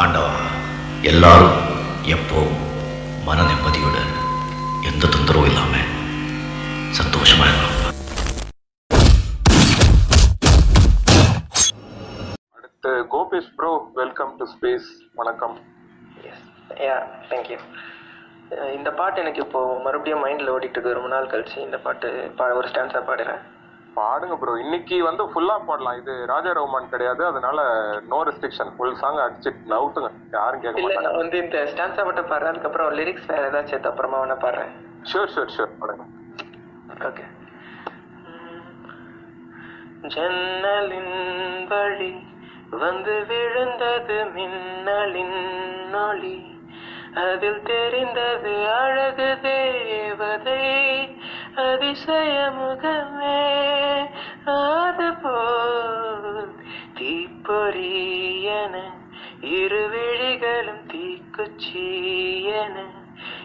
ஆண்டவா எல்லாரும் எப்போ மன நிம்மதியோட எந்த தொந்தரவும் இல்லாம சந்தோஷமா இருக்கலாம் அடுத்து Gopesh bro welcome to space வணக்கம். எஸ் யா தேங்க்யூ இந்த பாட்டு எனக்கு இப்போ மறுபடியும் மைண்டில் ஓடிட்டு இருக்கு. ரொம்ப நாள் கழிச்சு இந்த பாட்டு பா ஒரு ஸ்டான்ஸாக பாடுறேன். பாடுங்க ப்ரோ இன்னைக்கு வந்து ஃபுல்லா பாடலாம். இது ராஜா ரஹ்மான் கிடையாது. அதனால நோ ரெஸ்ட்ரிக்ஷன் ஃபுல் சாங் அடிச்சிட்டு நவுத்துங்க யாரும் கேட்க மாட்டாங்க. வந்து இந்த ஸ்டான்ஸாக மட்டும் பாடுறேன் அதுக்கப்புறம் லிரிக்ஸ் வேறு ஏதாச்சும் எடுத்து அப்புறமா வேணா பாடுறேன். ஷூர் ஷூர் ஷூர் பாடுங்க. ஓகே ஜன்னலின் வழி வந்து விழுந்தது மின்னலின் ஒளி அதில் தெரிந்தது அழகு தேவதை. அதிசய முகமே அதுபோல் தீப்பொறியன இருவிழிகளும் தீக்குச்சியன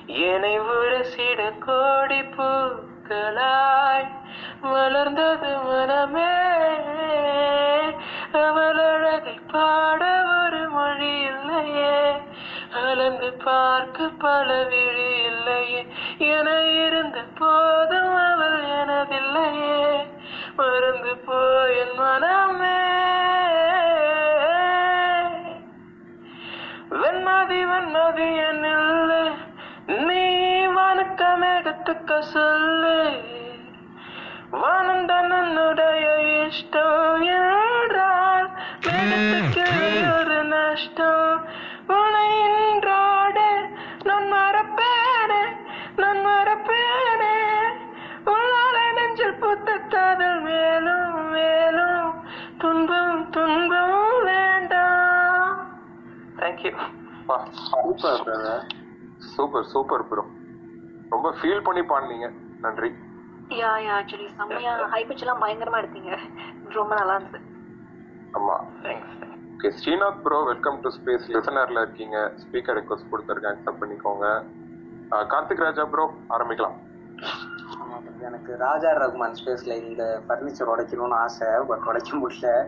என்னை உரசிட கோடி பூக்களாய் மலர்ந்தது மனமே. அவளழகை பாட ஒரு மொழி இல்லையே. அளந்து பார்க்க பல விழி இல்லையே. என இருந்த போதும் அவள் எனதில்லையே. மறந்து போய் என் மனமே. வெண்மதி வெண்மதி என்னில்ல. நீ வணக்கம் எடுத்துக்க சொல்லு. வானந்த நன்னுடைய இஷ்டம் என்றால் ஒரு நஷ்டம். உனை காதல் மேலும் மேலும் துன்பம் துன்பம் வேண்டாம் thank you super super super bro ரொம்ப ஃபீல் பண்ணி பாடுனீங்க. நன்றி. யா யா ஆக்சுவலி செம்மையா ஹை பிச் எல்லாம் பயங்கரமா எடுத்தீங்க. ரொம்ப நல்லா இருந்தது. ஆமா. Okay Srinath bro welcome to space லிசனர்ல இருக்கீங்க. ஸ்பீக்கர் ரெக்வஸ்ட் கொடுத்துருக்கேன். அக்செப்ட் பண்ணிக்கோங்க. கார்த்திக் ராஜா ப்ரோ ஆரம்பிக்கலாம். எனக்கு ராஜா ரகுமான் ஸ்பேஸ்ல இந்த ஃபர்னிச்சர் உடைக்கணும்னு ஆசை பட் உடைக்க முடியல.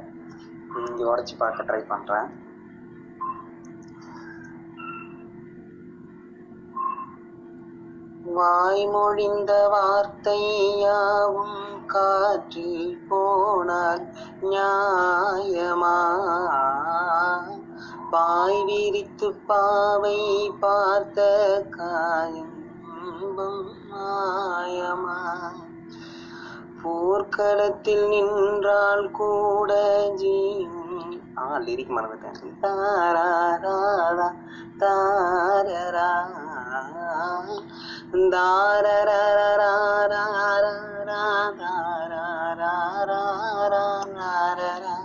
இங்க உடைச்சு பார்க்க ட்ரை பண்றேன். வாய்மொழிந்த வார்த்தையாவும் காற்றில் போனால் நியாயமா? பாய் விரித்து பாவை பார்த்த காயம் மாயமா போர்க்களத்தில் நின்றால் கூட ஜீ ஆ லிரிக் மறந்துட்டேன் தாராரா. தாரரா தாரரா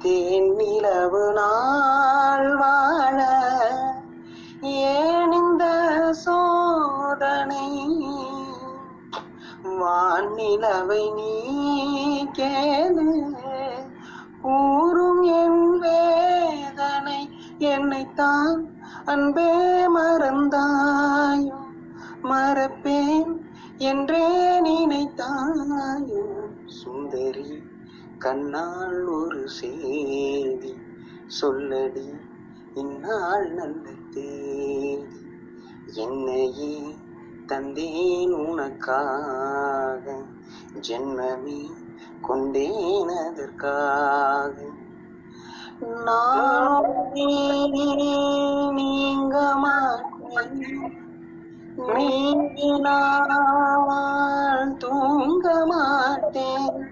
தேன்னிலவு நாள் வாழ ஏன் இந்த சோதனை? வானிலவை நீ கேளு. கூறும் என் வேதனை என்னைத்தான் அன்பே மறந்தாயும். மறப்பேன் என்றே நினைத்தாயோ சுந்தரி கண்ணால் ஒரு செய்தி சொல்லடி இந்நாள் நல்ல வைத்து என்னையே தந்தேன் உனக்காக. ஜென்மமே கொண்டேன் அதற்காக. நீங்க மாட்டேன் தூங்க மாட்டேன்.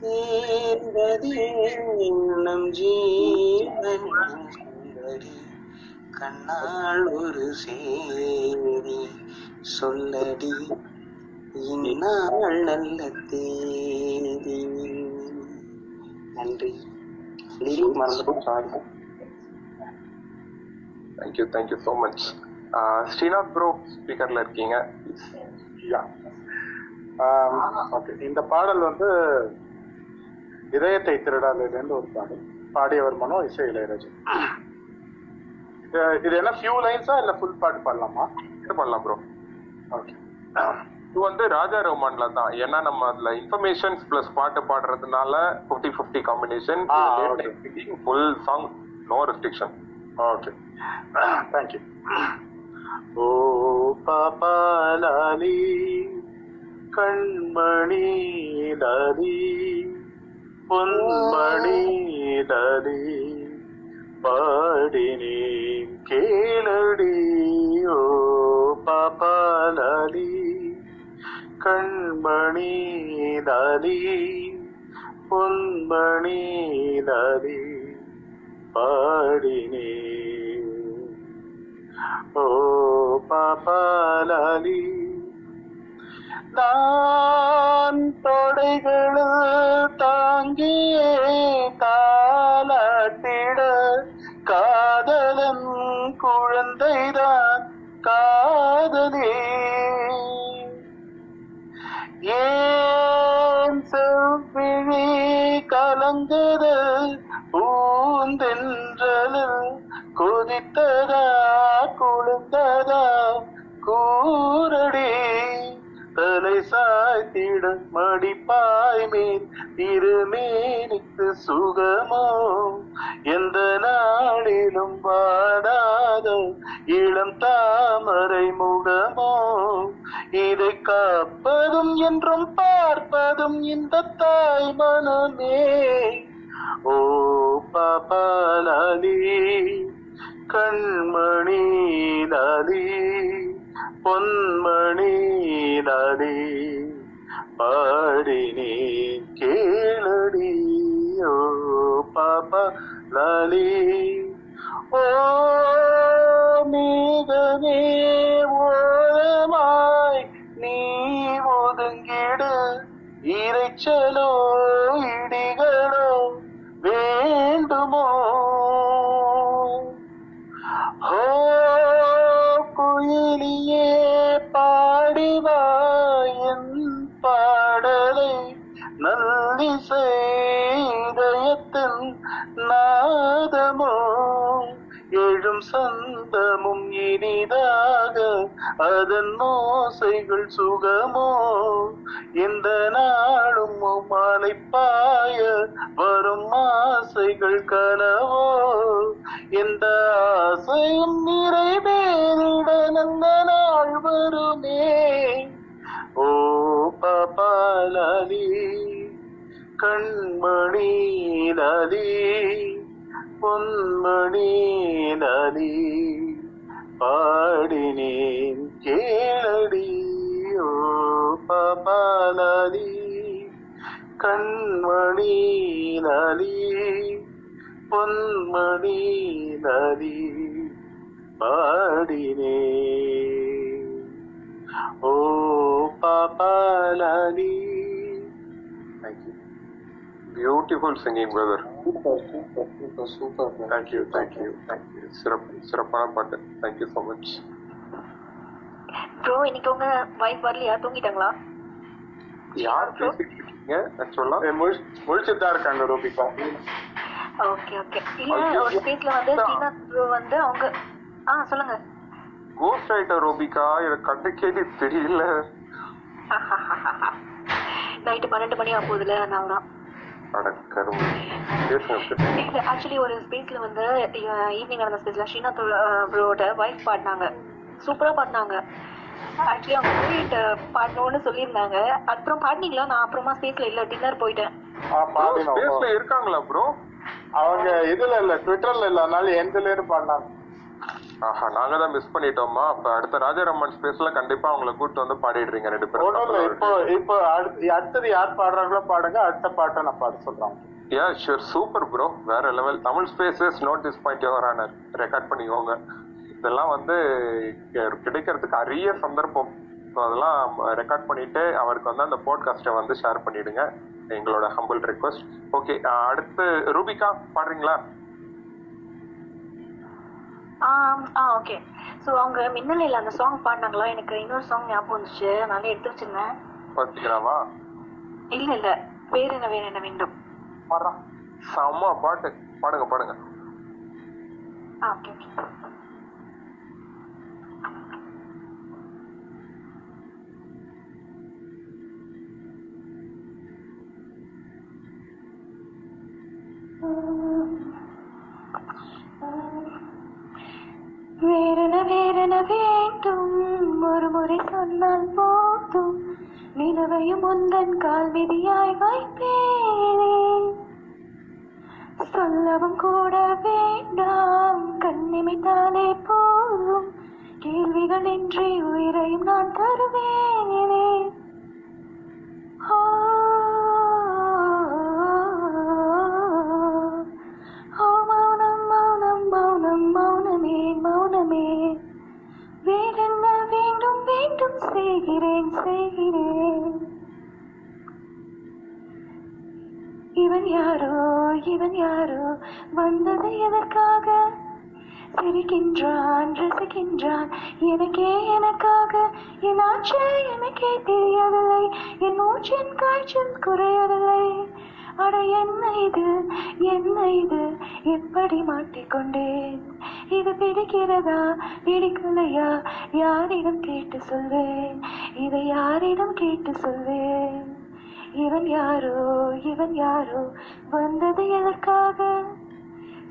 சேர்ந்ததே இன்னும் ஜீவன் சுந்தரி. கண்ணால் ஒரு சேரி சொல்லடி இந்நாள் நல்ல தேதி. நன்றி. லிரிக் மறந்துட்டு sorry thank you thank you so much Srinath bro ஸ்பீக்கர்ல இருக்கீங்க. ஓகே இந்த பாடல் வந்து இதயத்தை திருடாததுலேருந்து ஒரு பாடல். பாடியவர் மனோ இசை இளையராஜா இது- என்ன ஃபியூ லைன்ஸா இல்ல ஃபுல் பாட்டு பாடலாமா? இது பண்ணலாம் ப்ரோ ஓகே இது வந்து ராஜா ரஹ்மான்ல தான். ஏன்னா நம்ம அதுல இன்ஃபர்மேஷன்ஸ் பிளஸ் பாட்டு பாடுறதுனால 50 50 combination. Full song no restriction okay thank you ஓ பாப்பா லாலி கண்மணி லாலி பொன்மணி லாலி. பாடினேன் கேளடி ஓ பாபாலி கண்மணி லாலி பொன்மணி லாலி பாடினேன் ஓ பாபாலி நான் தொடைகள் தாங்கியே தாளாட்டிட காதலன் குழந்தைதான் காதலே. ஏன் செவ்விழி கலந்தது பூந்தென்றலில் கொதித்ததா குளிர்ந்ததா? கூரடி. தலை சாய்த்திட மடிப்பாய் மேல் திருமேனிக்கு சுகமோ? எந்த நாளிலும் வாடாத இளம் தாமரை முகமோ? இதை காப்பதும் என்றும் பார்ப்பதும் இந்த தாய் மனமே. ஓ பாபாலி கண்மணி லாலி பொன்மணி லாலி. பாடினே கேளடி. ஓ பாப்பா லாலி. ஓ மேகமே ஓரமாய் நீ ஒதுங்கிடு. இறைச்சலோ இடிகளோ வேண்டுமோ நல்லிசை இதயத்தின் நாதமோ? எழும் சந்தமும் இனிதாக அதன் ஓசைகள் சுகமோ? இந்த நாளும் மாலை பாய வரும் ஆசைகள் கனவோ? எந்த ஆசையும் நிறைவேறிட நல்ல நாள் வருமே? ஓ பாபாலி கண்மணி நதி பொன்மணி நதி. பாடினேன் கேளடியோ ஓ பாப்பாலாலி கண்மணி நதி பொன்மணி நதி. பாடினே ஓ பாப்பாலாலி thank you beautiful singing brother super super super thank you thank you thank you சிறப்பு சிறப்பான பாட்டு தேங்க்யூ ஸோ மச் ப்ரோ இன்னைக்கு உங்க வைஃப் வரலையா தூங்கிட்டாங்களா? யார் பேசிட்டு இருக்கீங்க? ஆக்சுவலா முழிச்சுட்டு தான் இருக்காங்க ரூபிகா. ஓகே ஓகே இல்ல ஒரு ஸ்பேஸ்ல வந்து ஸ்ரீநாத் ப்ரோ வந்து அவங்க ஆ சொல்லுங்க. கோஸ்ட் ரைட்டர் ரோபிகா எனக்கு கண்டு கேட்டு தெரியல. நைட்டு பன்னெண்டு மணி ஆக போகுதுல அதனால தான் அடக்கரும் ஆக்சுவலி ஒரு ஸ்பேஸ்ல வந்து ஈவினிங் நடந்த ஸ்பேஸ்ல ஸ்ரீநாத் ப்ரோட வைஃப் பாடினாங்க. சூப்பரா பாடினாங்க. ஆக்சுவலி அவங்க மூவிட்ட பாடணும்னு சொல்லியிருந்தாங்க. அப்புறம் பாடினீங்களா? நான் அப்புறமா ஸ்பேஸ்ல இல்ல டின்னர் போயிட்டேன். ஆ பாடினோம். ஸ்பேஸ்ல இருக்காங்களா ப்ரோ அவங்க இதுல இல்ல ட்விட்டர்ல இல்ல அதனால எந்தல இருந்து பாடினாங்க. ஆஹா நாங்க தான் மிஸ் பண்ணிட்டோமா அப்ப அடுத்த ராஜாராமன் ஸ்பேஸ்ல கண்டிப்பா அவங்களை கூட்டு வந்து பாடிடுறீங்க ரெண்டு பேரும். இப்போ இப்போ அடுத்து அடுத்தது யார் பாடுறாங்களோ பாடுங்க அடுத்த பாட்டை நான் பாட சொல்றேன். யா ஷூர் சூப்பர் ப்ரோ வேற level Tamil spaces note this point your honour record பண்ணிக்கோங்க. இதெல்லாம் வந்து கிடைக்கிறதுக்கு அரிய சந்தர்ப்பம். ஸோ அதெல்லாம் ரெக்கார்ட் பண்ணிட்டு அவருக்கு வந்து அந்த போட்காஸ்ட்டை வந்து ஷேர் பண்ணிடுங்க. எங்களோட ஹம்பிள் ரெக்வஸ்ட் ஓகே அடுத்து ரூபிகா பாடுறீங்களா? ஆ ஆ ஓகே ஸோ அவங்க மின்னலையில் அந்த சாங் பாடினாங்களா? எனக்கு இன்னொரு சாங் ஞாபகம் வந்துச்சு. அதனால எடுத்து வச்சிருந்தேன். பாத்தீங்களாவா இல்ல இல்ல. வேற என்ன வேற என்ன வேண்டும்? பாடுறா. செம்ம பாட்டு. பாடுங்க பாடுங்க. ஆ ஓகே ஓகே வேண்டும். ஒரு முறை சொன்னால் போதும். நிலவையும் உந்தன் கால் விதியாய் வைப்பேனே. சொல்லவும் கூட வேண்டாம். கண்ணிமைத்தாலே போதும். கேள்விகள் இன்றி உயிரையும் நான் தருவேனே. ஆ, செய்கிறேன் செய்கிறேன். இவன் யாரோ இவன் யாரோ வந்தது எதற்காக? சிரிக்கின்றான் ரசிக்கின்றான் எனக்கே எனக்காக? என் ஆச்சு எனக்கே தெரியவில்லை என் மூச்சின் காய்ச்சல் குறையவில்லை. அட என்ன இது என்ன இது? எப்படி மாட்டிக்கொண்டேன்? இது பிடிக்கிறதா பிடிக்கலையா? யாரிடம் கேட்டு சொல்வேன்? இதை யாரிடம் கேட்டு சொல்வேன்? இவன் யாரோ? இவன் யாரோ? வந்தது எதற்காக?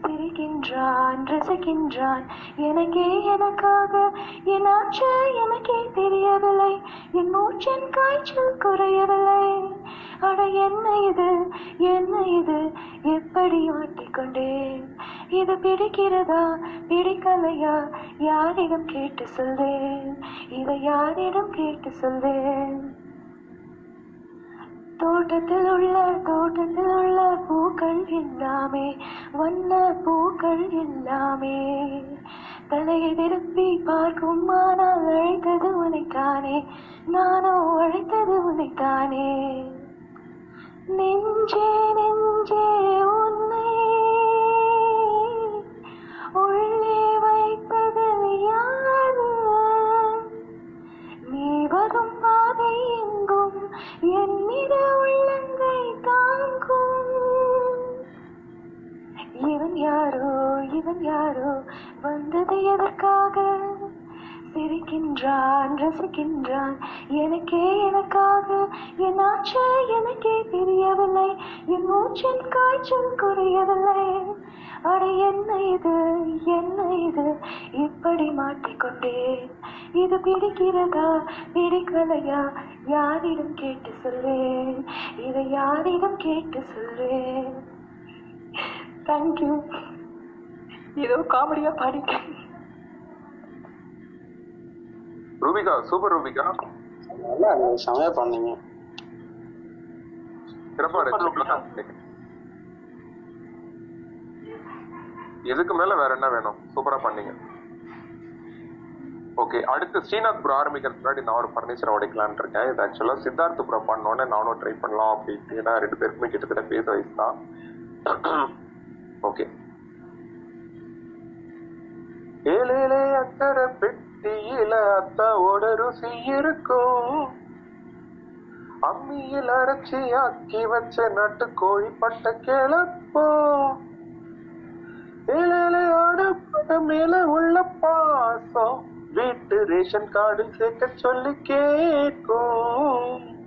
பிரிக்கின்றான் ரசிக்கின்றான். எனக்கே எனக்காக என் ஆச்சு எனக்கே தெரியவில்லை என் மூச்சின் காய்ச்சல் குறையவில்லை. அட என்ன இது? என்ன இது? எப்படி மாட்டிக்கொண்டேன் இது பிடிக்கிறதா? பிடிக்கலையா? யாரிடம் கேட்டு சொல்வேன். இதை யாரிடம் கேட்டு சொல்வேன்? தோட்டத்தில் உள்ள தோட்டத்தில் உள்ள பூக்கள் எல்லாமே வண்ண பூக்கள் எல்லாமே தலையை திருப்பி பார்க்கும் ஆனால் அழைத்தது உனைத்தானே நானோ அழைத்தது உனைத்தானே. நெஞ்சே நெஞ்சே உன்னை உள்ளே வைப்பது யார்? நீ பாதை எங்கும்? என்னிட உள்ளங்கை தாங்கும். இவன் யாரோ இவன் யாரோ வந்தது எதற்காக? சிரிக்கின்றான் ரசிக்கின்றான். எனக்கே எனக்காக என் ஆச்சு எனக்கே தெரியவில்லை என் மூச்சின் காய்ச்சல் குறையவில்லை. அட என்ன இது என்ன இது? இப்படி மாட்டிக்கொண்டேன் இது பிடிக்கிறதா பிடிக்கலையா? யாரிடம் கேட்டு சொல்வேன். இதை யாரிடம் கேட்டு சொல்வேன். தேங்க்யூ ஏதோ காமெடியா பாடிட்டேன் ரூபிகா சூப்பர் ரூபிகா. நல்லா இருக்கு செமையா பண்ணீங்க. சிறப்பா இருக்கு இதுக்கு மேல வேற என்ன வேணும்? சூப்பரா பண்ணீங்க. ஓகே அடுத்து ஸ்ரீநாத் ப்ரோ ஆரம்பிக்கிறதுக்கு முன்னாடி நான் ஒரு ஃபர்னிச்சர் உடைக்கலான்னு இருக்கேன். இது ஆக்சுவலா சித்தார்த் ப்ரோ பண்ணோன்னே நானும் ட்ரை பண்ணலாம் அப்படின்ட்டு. ஏன்னா ரெண்டு பேருக்குமே கிட்டத்தட்ட பேச வயசு தான். ஓகே. ஏழேலே அக்கறை பெட்டியில அத்தாவோட ருசி இருக்கும். அம்மியில் அரைச்சி ஆக்கி வச்ச நட்டு கோழி பட்ட கிளப்போ மேல உள்ள பாசம். வீட்டு ரேஷன் கார்டில் சேர்க்க சொல்லி கேட்கும்.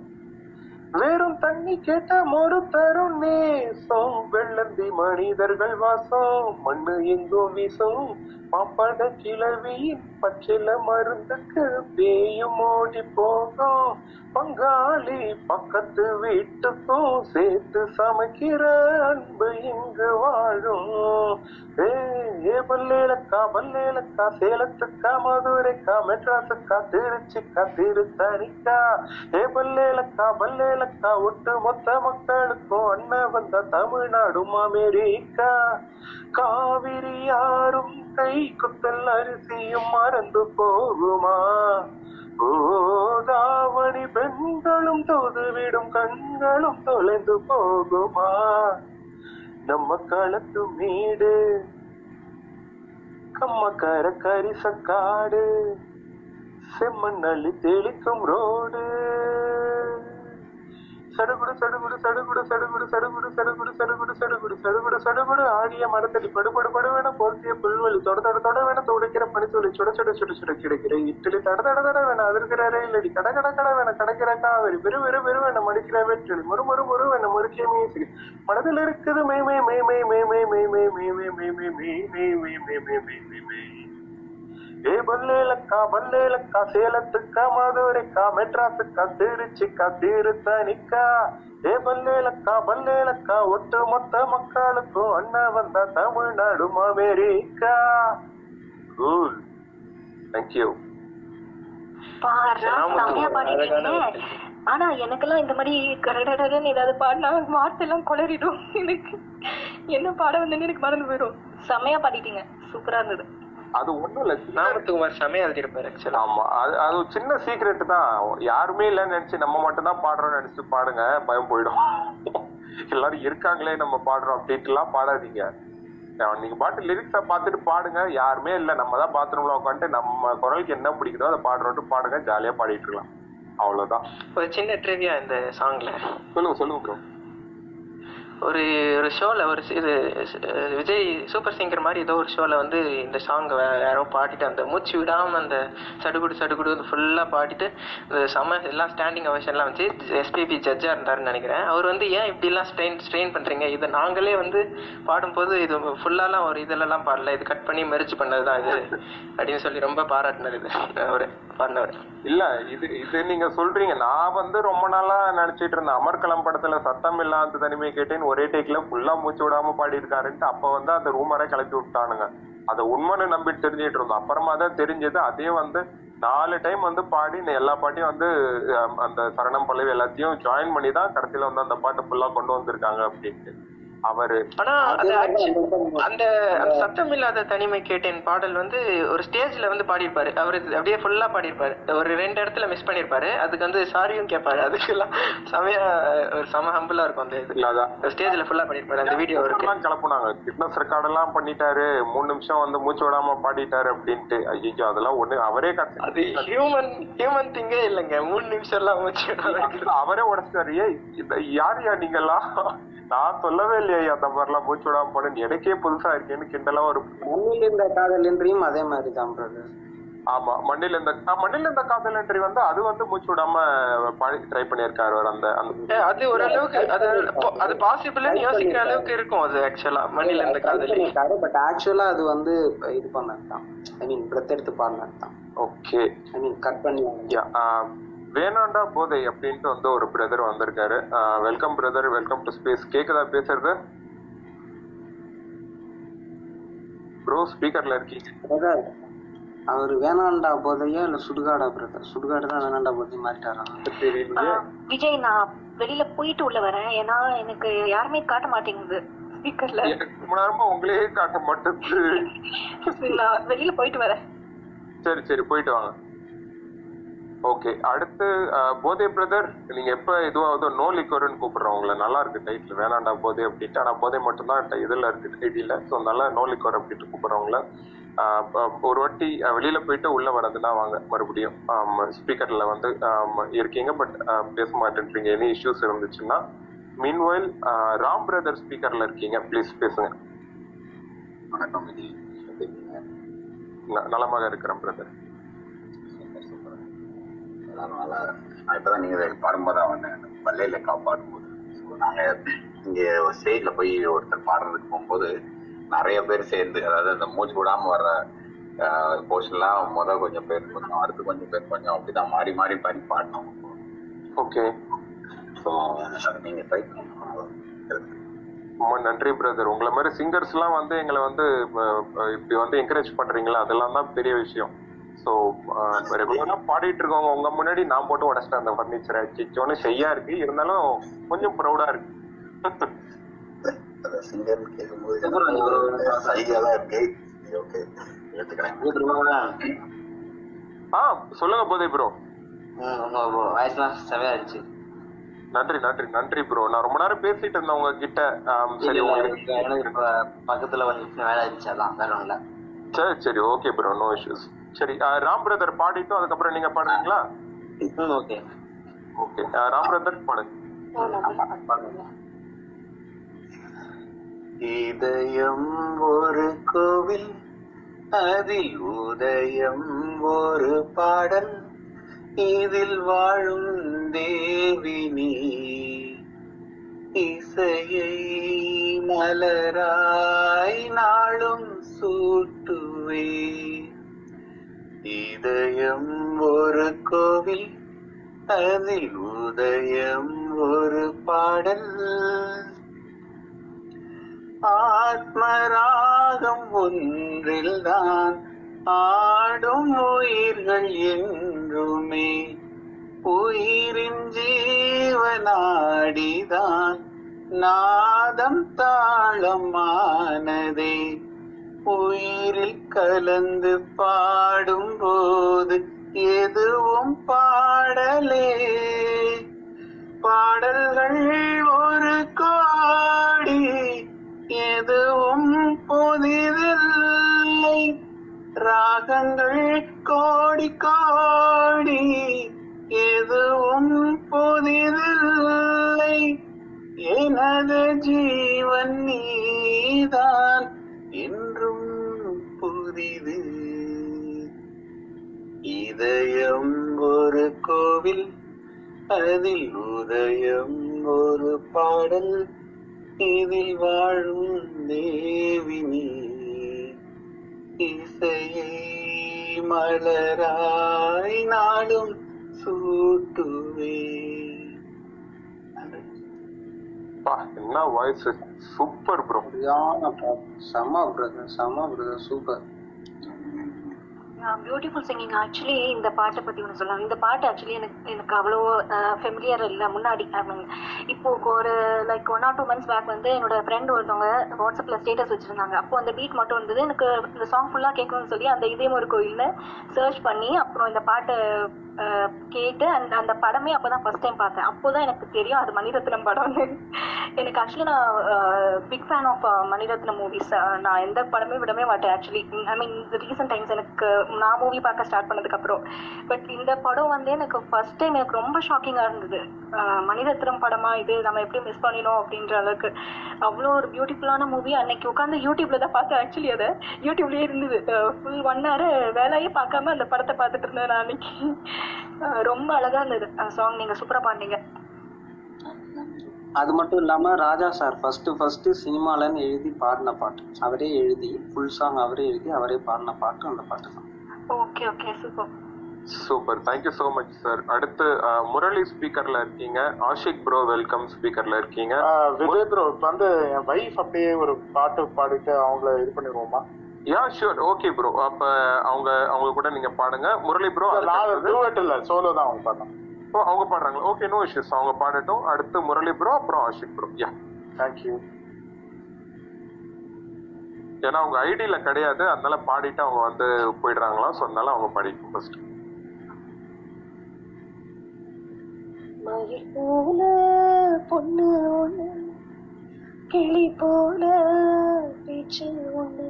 வெறும் தண்ணி கேட்ட மொறு தரும் நேசம். வெள்ளந்தி மனிதர்கள் வாசம். மண்ணு எங்கும் வீசும். மாப்பாட கிளவியின் பச்சில மருந்துக்கு பேயும் ஓடி போகும். பங்காளி பக்கத்து வீட்டுக்கும் சேர்த்து சமைக்கிற அன்பு இங்கு வாழும். ஏ பல்லேலக்கா பல்லேலக்கா சேலத்துக்கா மதுரைக்கா மெட்ராஸுக்கா திருச்சிக்கா திருத்தணிக்கா. ஏ பல்லேலக்கா பல்லேலக்கா ஒட்டு மொத்த மக்களுக்கும் அண்ணன் வந்த தமிழ்நாடும் அமெரிக்கா காவிரி யாரும் கை குத்தல் அரிசியும் மர மறந்து போகுமா? கோதாவணி பெண்களும் தொதுவிடும் கண்களும் தொலைந்து போகுமா? நம்ம களத்து மீடு கம்மக்கார கரிசக்காடு செம்மண்ணள்ளி தெளிக்கும் ரோடு. சடுகுடு சடுகுடு சடுகுடு சடுகுடு சடுகுடு சடுகுடு சடுகுடு. சடுபடு சடுபடு ஆடிய மரத்தடி படுபடு படுவென போர்த்திய புல்வெளி தொட தொட தொடவென வேண துடைக்கிற பனித்துளி சுட சுட சுட சுட கிடைக்கிற இட்லி தட தட தட வேண அதிர்கிற ரயிலடி கட கட கடவென வேண கடக்கிற காவிரி பெரு பெரு பெரு மடிக்கிற வெற்றி முறு முறு முறு முறுக்கிய மீசி மனதில் இருக்குது மே மே மே மே மே மே மே மே மே மே மே மே மே மே மே மே மே மே மே ஏ பல்லேலக்கா பல்லேலக்கா சேலத்துக்கா மதுரைக்கா மெட்ராஸுக்கா திருச்சிக்கா திருத்தணிக்கா. ஏ பல்லேலக்கா பல்லேலக்கா ஒட்டு மொத்த மக்களுக்கும் அண்ணன் வந்தா தமிழ்நாடு அமெரிக்கா கூல் தேங்க்யூ. ஆனா எனக்கெல்லாம் இந்த மாதிரி கடடடன்னு ஏதாவது பாடினா வார்த்தை எல்லாம் குளறிடும். எனக்கு என்ன பாட வந்தேன்னு எனக்கு மறந்து போயிடும். செமையா பாடிட்டீங்க. சூப்பரா இருந்தது. அது ஒண்ணும் இல்ல நாமத்துக்குமார் செமையா எழுதியிருப்பாரு ஆக்சுவலா ஆமா அது அது ஒரு சின்ன சீக்ரெட் தான். யாருமே இல்லைன்னு நினைச்சு நம்ம மட்டும் தான் பாடுறோம்னு நினைச்சு பாடுங்க பயம் போயிடும். எல்லாரும் இருக்காங்களே நம்ம பாடுறோம் அப்படின்ட்டு எல்லாம் பாடாதீங்க நீங்க பாட்டு லிரிக்ஸ பார்த்துட்டு பாடுங்க யாருமே இல்ல நம்ம தான் பாத்ரூம்ல உட்காந்துட்டு நம்ம குரலுக்கு என்ன பிடிக்குதோ அதை பாடுறோம்ட்டு பாடுங்க ஜாலியா பாடிட்டு இருக்கலாம். அவ்வளவுதான். ஒரு சின்ன ட்ரிவியா இந்த சாங்ல சொல்லுங்க சொல்லுங்க ப்ரோ ஒரு ஒரு ஷோவில் ஒரு இது விஜய் சூப்பர் சிங்கர் மாதிரி ஏதோ ஒரு ஷோவில் வந்து இந்த சாங் யாரோ பாடிட்டு அந்த மூச்சு விடாமல் அந்த சடுகுடு சடுகுடு ஃபுல்லாக பாடிட்டு இந்த செம எல்லாம் ஸ்டாண்டிங் அவர்ஷன்லாம் வச்சு எஸ்பிபி ஜட்ஜாக இருந்தாருன்னு நினைக்கிறேன். அவர் வந்து ஏன் இப்படிலாம் ஸ்ட்ரெயின் ஸ்ட்ரெயின் பண்ணுறீங்க இதை நாங்களே வந்து பாடும்போது இது ஃபுல்லாலாம் ஒரு இதெல்லாம் பாடல. இது கட் பண்ணி மெரிச்சு பண்ணதுதான் இது அப்படின்னு சொல்லி ரொம்ப பாராட்டினார் இது அவர். பாடினவர் இல்ல இது இது நீங்க சொல்றீங்க. நான் வந்து ரொம்ப நாளா நினைச்சிட்டு இருந்தேன். அமர்கலம் படத்துல சத்தம் இல்லாத தனிமை கேட்டேன்னு ஒரே டேக்ல ஃபுல்லா மூச்சு விடாம பாடி இருக்காருன்ட்டு அப்ப வந்து அந்த ரூமரை கிளப்பி விட்டானுங்க. அதை உண்மைன்னு நம்பிட்டு தெரிஞ்சிட்டு இருந்தோம். அப்புறமா தான் தெரிஞ்சது. அதே வந்து நாலு டைம் வந்து பாடி இந்த எல்லா பாட்டையும் வந்து அந்த சரணம் பல்லவி எல்லாத்தையும் ஜாயின் பண்ணி தான் கடைசியில வந்து அந்த பாட்டை ஃபுல்லா கொண்டு வந்திருக்காங்க அப்படின்ட்டு. அவரு. ஆனா அந்த அந்த சத்தம் இல்லாத தனிமை கேட்டேன் பாடல் வந்து ஒரு ஸ்டேஜ்ல வந்து பாடியிருப்பாரு. அவரு அப்படியே ஃபுல்லா பாடியிருப்பாரு. ஒரு ரெண்டு இடத்துல மிஸ் பண்ணிருப்பாரு அதுக்கு வந்து சாரியும் கேட்பாரு. அதுக்கெல்லாம் செமையா ஒரு செம ஹம்பிளா இருக்கும் அந்த இது. ஸ்டேஜ்ல ஃபுல்லா பாடியிருப்பாரு. அந்த வீடியோ இருக்கு கிளப்புனாங்க. ஃபிட்னஸ் ரெக்கார்ட் எல்லாம் பண்ணிட்டாரு. மூணு நிமிஷம் வந்து மூச்சு விடாம பாடிட்டாரு அப்படின்ட்டு. ஐயோ அதெல்லாம் ஒண்ணு அவரே அது ஹியூமன் ஹியூமன் திங்கே இல்லைங்க. மூணு நிமிஷம் எல்லாம் மூச்சு அவரே உடச்சிட்டாரு. ஏய் இந்த யார் யா நீங்கெல்லாம்? நான் சொல்லவே இல்லையா அந்த மாதிரிலாம் மூச்சு விடாம போனேன் எனக்கே புதுசா இருக்கேன்னு கிண்டலா ஒரு மண்ணில் இந்த காதல் என்றையும் அதே மாதிரி தான் பிரதர் ஆமா மண்ணில் இந்த ஆ, மண்ணில் இந்த காதல் entry வந்து அது வந்து மூச்சு விடாம ட்ரை பண்ணியிருக்காரு அவர் அந்த அது ஓரளவுக்கு அது அது பாசிபிள்னு யோசிக்கிற அளவுக்கு இருக்கும் அது ஆக்சுவலா மண்ணில இந்த காதலி. பட் ஆக்சுவலா அது வந்து இது பண்ணது தான் ஐ மீன் பிரெத் எடுத்து பாடினது தான் ஓகே ஐ மீன் கட் பண்ணி வேணாண்டா போதை அப்படின்ட்டு வந்து ஒரு பிரதர் வந்திருக்காரு. Welcome brother welcome to space கேக்குதா பேசுறது? ப்ரோ ஸ்பீக்கர்ல இருக்கீங்க. பிரதர் அவர் வேணாண்டா போதையா இல்ல சுடுகாடா பிரதர் சுடுகாடு தான் வேணாண்டா போதை மாறிட்டாராம் விஜய் நான் வெளியில போயிட்டு உள்ள வரேன். ஏன்னா எனக்கு யாருமே காட்ட மாட்டேங்குது ஸ்பீக்கர்ல எனக்கு ரொம்ப நேரமா உங்களே காட்ட மாட்டேங்குது. நான் வெளியில போயிட்டு வரேன். சரி சரி போயிட்டு வாங்க. ஓகே அடுத்து போதே பிரதர் நீங்க எப்ப இதுவாகுதோ நோ லிக்கோர்னு கூப்பிடுறோம் உங்களை. நல்லா இருக்கு டைட்டில் வேணாண்டா போதே அப்படின்ட்டு. ஆனா போதே மட்டும் தான் இதுல இருக்கு டைட்டில ஸோ நல்லா நோ லிக்கோர் அப்படின்ட்டு கூப்பிடுறவங்கள ஒரு வாட்டி வெளியில போயிட்டு உள்ள வரதுன்னா வாங்க மறுபடியும். ஸ்பீக்கர்ல வந்து இருக்கீங்க பட் பேச மாட்டேன்றீங்க. எனி இஷ்யூஸ் இருந்துச்சுன்னா மீன்வைல் ராம் பிரதர் ஸ்பீக்கர்ல இருக்கீங்க. ப்ளீஸ் பேசுங்க. வணக்கம் நலமாக இருக்கிறேன் பிரதர் நான் இப்பதான் நீங்க பாடும்போது வந்தேன் பல்லையில காப்பாடும்போது நாங்க இங்க ஒரு ஸ்டேஜ்ல போய் ஒருத்தர் பாடுறதுக்கு போகும்போது நிறைய பேர் சேர்ந்து அதாவது அந்த மூச்சு விடாம வர்ற போர்ஷன்லாம் முத கொஞ்சம் பேர் கொஞ்சம் அடுத்து கொஞ்சம் பேர் கொஞ்சம் அப்படிதான் மாறி மாறி பண்ணி பாடினோம் ஓகே. ஸோ நீங்க ட்ரை பண்ணணும் ரொம்ப நன்றி பிரதர் உங்களை மாதிரி சிங்கர்ஸ் எல்லாம் வந்து எங்களை வந்து இப்படி வந்து என்கரேஜ் பண்றீங்களா? அதெல்லாம் தான் பெரிய விஷயம். ஸோ ரெகுலரா பாடிட்டு இருக்கவங்க உங்க முன்னாடி நான் போட்டு உடச்சிட்டேன் அந்த ஃபர்னிச்சரை சிச்சோன்னு செய்யா இருக்கு. இருந்தாலும் கொஞ்சம் ப்ரௌடா இருக்கு. ஆ சொல்லுங்க போதே ப்ரோ நன்றி நன்றி நன்றி ப்ரோ நான் ரொம்ப நேரம் பேசிட்டு இருந்தேன் உங்க கிட்ட ஆம், சரி பக்கத்துல கொஞ்சம் வேலை இருந்துச்சு. அதான் வேற ஒண்ணும் இல்ல. சரி சரி ஓகே ப்ரோ நோ இஷ்யூஸ் சரி ராம் பிரதர் பாடிட்டும் அதுக்கப்புறம் நீங்க பாடுறீங்களா ஓகே. ஓகே ராம் பிரதர் பாடுங்க. இதயம் ஒரு கோவில் அதில் உதயம் ஒரு பாடல் இதில் வாழும் தேவி நீ. இசையை மலராய் நாளும் சூட்டுவே. இதயம் ஒரு கோவில் அதில் உதயம் ஒரு பாடல். ஆத்மராகம் ஒன்றில் தான் ஆடும் உயிர்கள் என்றுமே உயிரின் ஜீவனாடிதான் நாதம் தாளமானதே. உயிரில் கலந்து பாடும்போது எதுவும் பாடலே. பாடல்கள் ஒரு கோடி எதுவும் புதிதில்லை. ராகங்கள் கோடி கோடி எதுவும் புதிதில்லை. எனது ஜீவன் நீதான் என்றும் புதிது இதயம் ஒரு கோவில் அதில் உதயம் ஒரு பாடல் இதில் வாழும் தேவினி. இசையை மலராய் நாடும் சூட்டுவே. என்ன வாய்ஸ் சூப்பர் ப்ரோ செம பிரதர் செம brother super beautiful singing actually இந்த பாட்டை பத்தி ஒன்று சொல்லலாம். இந்த பாட்டு ஆக்சுவலி எனக்கு எனக்கு அவ்வளோ ஃபெமிலியர் இல்லை. முன்னாடி இப்போ ஒரு like one or two months back வந்து என்னோட ஃப்ரெண்ட் ஒருத்தவங்க வாட்ஸ்அப்ல ஸ்டேட்டஸ் வச்சிருந்தாங்க. அப்போ அந்த பீட் மட்டும் இருந்தது. எனக்கு இந்த சாங் ஃபுல்லாக கேட்கணும்னு சொல்லி அந்த இதயம் ஒரு கோயில்னு சர்ச் பண்ணி அப்புறம் இந்த பாட்டை கேட்டு அந்த அந்த படமே அப்பதான் ஃபர்ஸ்ட் டைம் பார்த்தேன். அப்போதான் எனக்கு தெரியும் அது மணிரத்னம் படம்னு. எனக்கு ஆக்சுவலி நான் big fan of Mani Ratnam movies நான் எந்த படமே விடவே மாட்டேன் ஆக்சுவலி ஐ மீன் இந்த ரீசெண்ட் டைம்ஸ் எனக்கு நான் மூவி பார்க்க ஸ்டார்ட் பண்ணதுக்கப்புறம். பட் இந்த படம் வந்து எனக்கு ஃபர்ஸ்ட் டைம் எனக்கு ரொம்ப ஷாக்கிங்காக இருந்தது. மணிரத்னம் படமா இது? நம்ம எப்படி மிஸ் பண்ணினோம் அப்படின்ற அளவுக்கு. அவ்வளோ ஒரு பியூட்டிஃபுல்லான மூவி அன்னைக்கு உட்காந்து யூடியூப்ல தான் பார்த்தேன் ஆக்சுவலி அதை. யூடியூப்லேயே இருந்தது. ஃபுல் ஒன் ஹவர் வேலையே பார்க்காம அந்த படத்தை பார்த்துட்டு இருந்தேன் நான் அன்னைக்கு. ரொம்ப அழகா இருந்தது. சாங் நீங்க சூப்பரா பாடினீங்க. அது மட்டும் இல்லாம ராஜா சார் ஃபர்ஸ்ட் ஃபர்ஸ்ட் சினிமாலன்னு எழுதி பாடின பாட்டு. அவரே எழுதி ஃபுல் சாங் அவரே எழுதி அவரே பாடின பாட்டு அந்த பாட்டு தான். Okay okay super super thank you so much sir அடுத்து முரளி ஸ்பீக்கர்ல இருக்கீங்க. ஆஷிக் ப்ரோ வெல்கம் ஸ்பீக்கர்ல இருக்கீங்க. விஜய் ப்ரோ இப்ப வந்து என் வைஃப் அப்படியே ஒரு பாட்டு பாடிட்டு அவங்கள இது பண்ணிடுவோமா? யா ஷூர் ஓகே ப்ரோ அப்ப அவங்க அவங்க கூட நீங்க பாடுங்க. முரளி ப்ரோ டூவெட் இல்ல சோலோ தான் அவங்க பாட்டோம் ஓ அவங்க பாடுறாங்களா? ஓகே நோ இஷ்யூஸ் அவங்க பாடட்டும். அடுத்து முரளி ப்ரோ அப்புறம் ஆஷிக் ப்ரோ யா தேங்க்யூ ஏன்னா அவங்க ஐடியில கிடையாது. அதனால பாடிட்டு அவங்க வந்து போயிடுறாங்களாம் ஸோ அதனால அவங்க பாடிக்கும் ஃபர்ஸ்ட் மயில் போல பொண்ணு ஒண்ணு கிளி போல பேச்சு ஒண்ணு.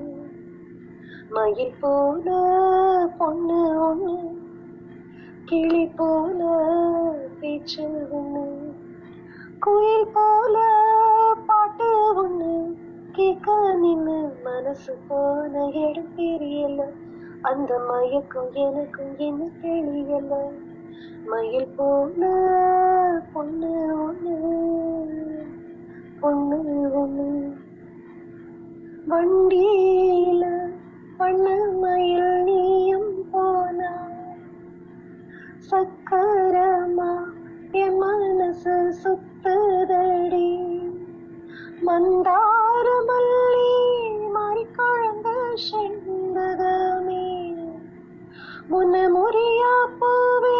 மயில் போல பொண்ணு ஒண்ணு கிளி போல பேச்சு ஒண்ணு குயில் போல பாட்டு ஒண்ணு கேட்க நின்னு மனசு போன இடம் தெரியல. அந்த மயக்கம் எனக்கும் என்ன தெரியல. மயில் போல பொண்ணு ஒண்ணு பொண்ணு ஒண்ணு. வண்டியில பண்ணமையில் நீயும் போனா. சக்கரமா என் மனசு சுத்துதடி. மந்தார மல்லி மாறி குழந்த செண்பகமே முன்ன முறியா போவே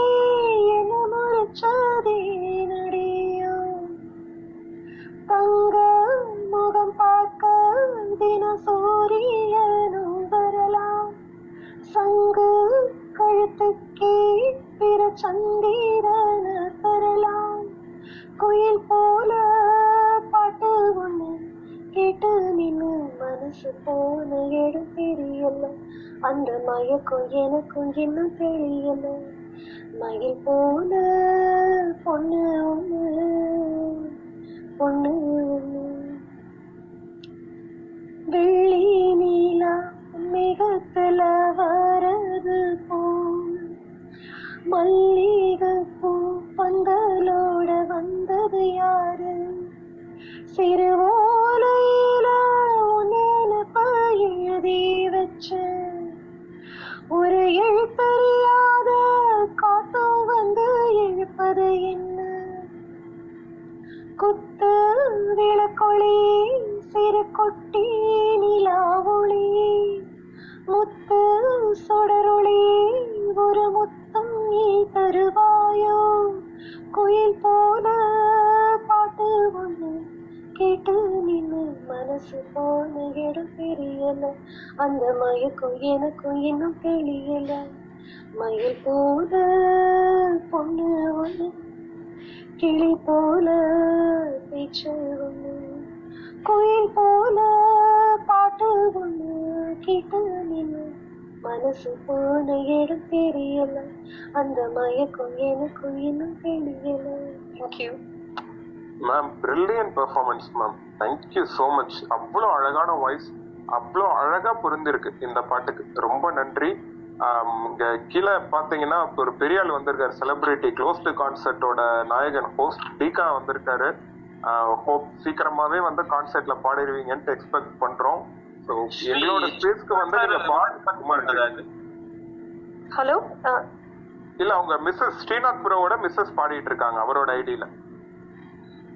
என்ன முறைச்சதே நடியும் தங்க முகம் பார்க்க தின சூரியனும் வரலாம். சங்கு கழுத்துக்கே பிற சந்திரன வரலாம். குயில் போல பாட்டு ஒண்ணு கேட்டு நின்னு மனசு போன இடம் தெரியல. அந்த மயக்கம் எனக்கும் இன்னும் தெரியல. மயில் போல பொண்ணு ஒண்ணு பொண்ணு ஒண்ணு. வெள்ளி நீலா மிகத்துல வரது போல் மல்லிகைப்பூ பந்தலோட வந்தது யாரு? சிறுவோலையில உன்னேல பழுதி வச்சு. ஒரு எழுத்தறியாத காத்தம் வந்து எழுப்பது என்ன? குத்து விளக்கொழி சிறு கொட்டி நிலாவொளி முத்து சொடரொளி ஒரு முத்தம் நீ தருவாயோ? குயில் போல பாட்டு ஒன்று கேட்டு நின்று மனசு போன இடம் தெரியல. அந்த மயக்கும் எனக்கும் இன்னும் தெரியல மயில் போல பொண்ணு ஒன்று கிளி போல பேச்சு ஒன்று குயில் போல பாட்டு ஒண்ணு கேட்டு நின்று. மனசு போன இடம் தெரியல அந்த மயக்கம் எனக்கு இன்னும் தெரியல. Thank you ma'am brilliant performance ma'am thank you so much அவ்வளோ அழகான வாய்ஸ் அவ்வளோ அழகா பொருந்திருக்கு இந்த பாட்டுக்கு. ரொம்ப நன்றி. இங்கே கீழே பாத்தீங்கன்னா ஒரு பெரிய ஆள் வந்திருக்காரு செலிபிரிட்டி க்ளோஸ்டு கான்சர்ட்டோட நாயகன் ஹோஸ்ட் டீகா வந்திருக்காரு. ஹோப் சீக்கிரமாவே வந்து கான்சர்ட்ல பாடிடுவீங்கன்ட்டு எக்ஸ்பெக்ட் பண்றோம். ஸோ எங்களோட ஸ்பேஸ்க்கு வந்து நீங்க பாடு ஹலோ இல்ல அவங்க மிஸ்ஸஸ் ஸ்ரீநாத் புரோவோட மிஸ்ஸஸ் பாடிட்டு இருக்காங்க அவரோட ஐடியில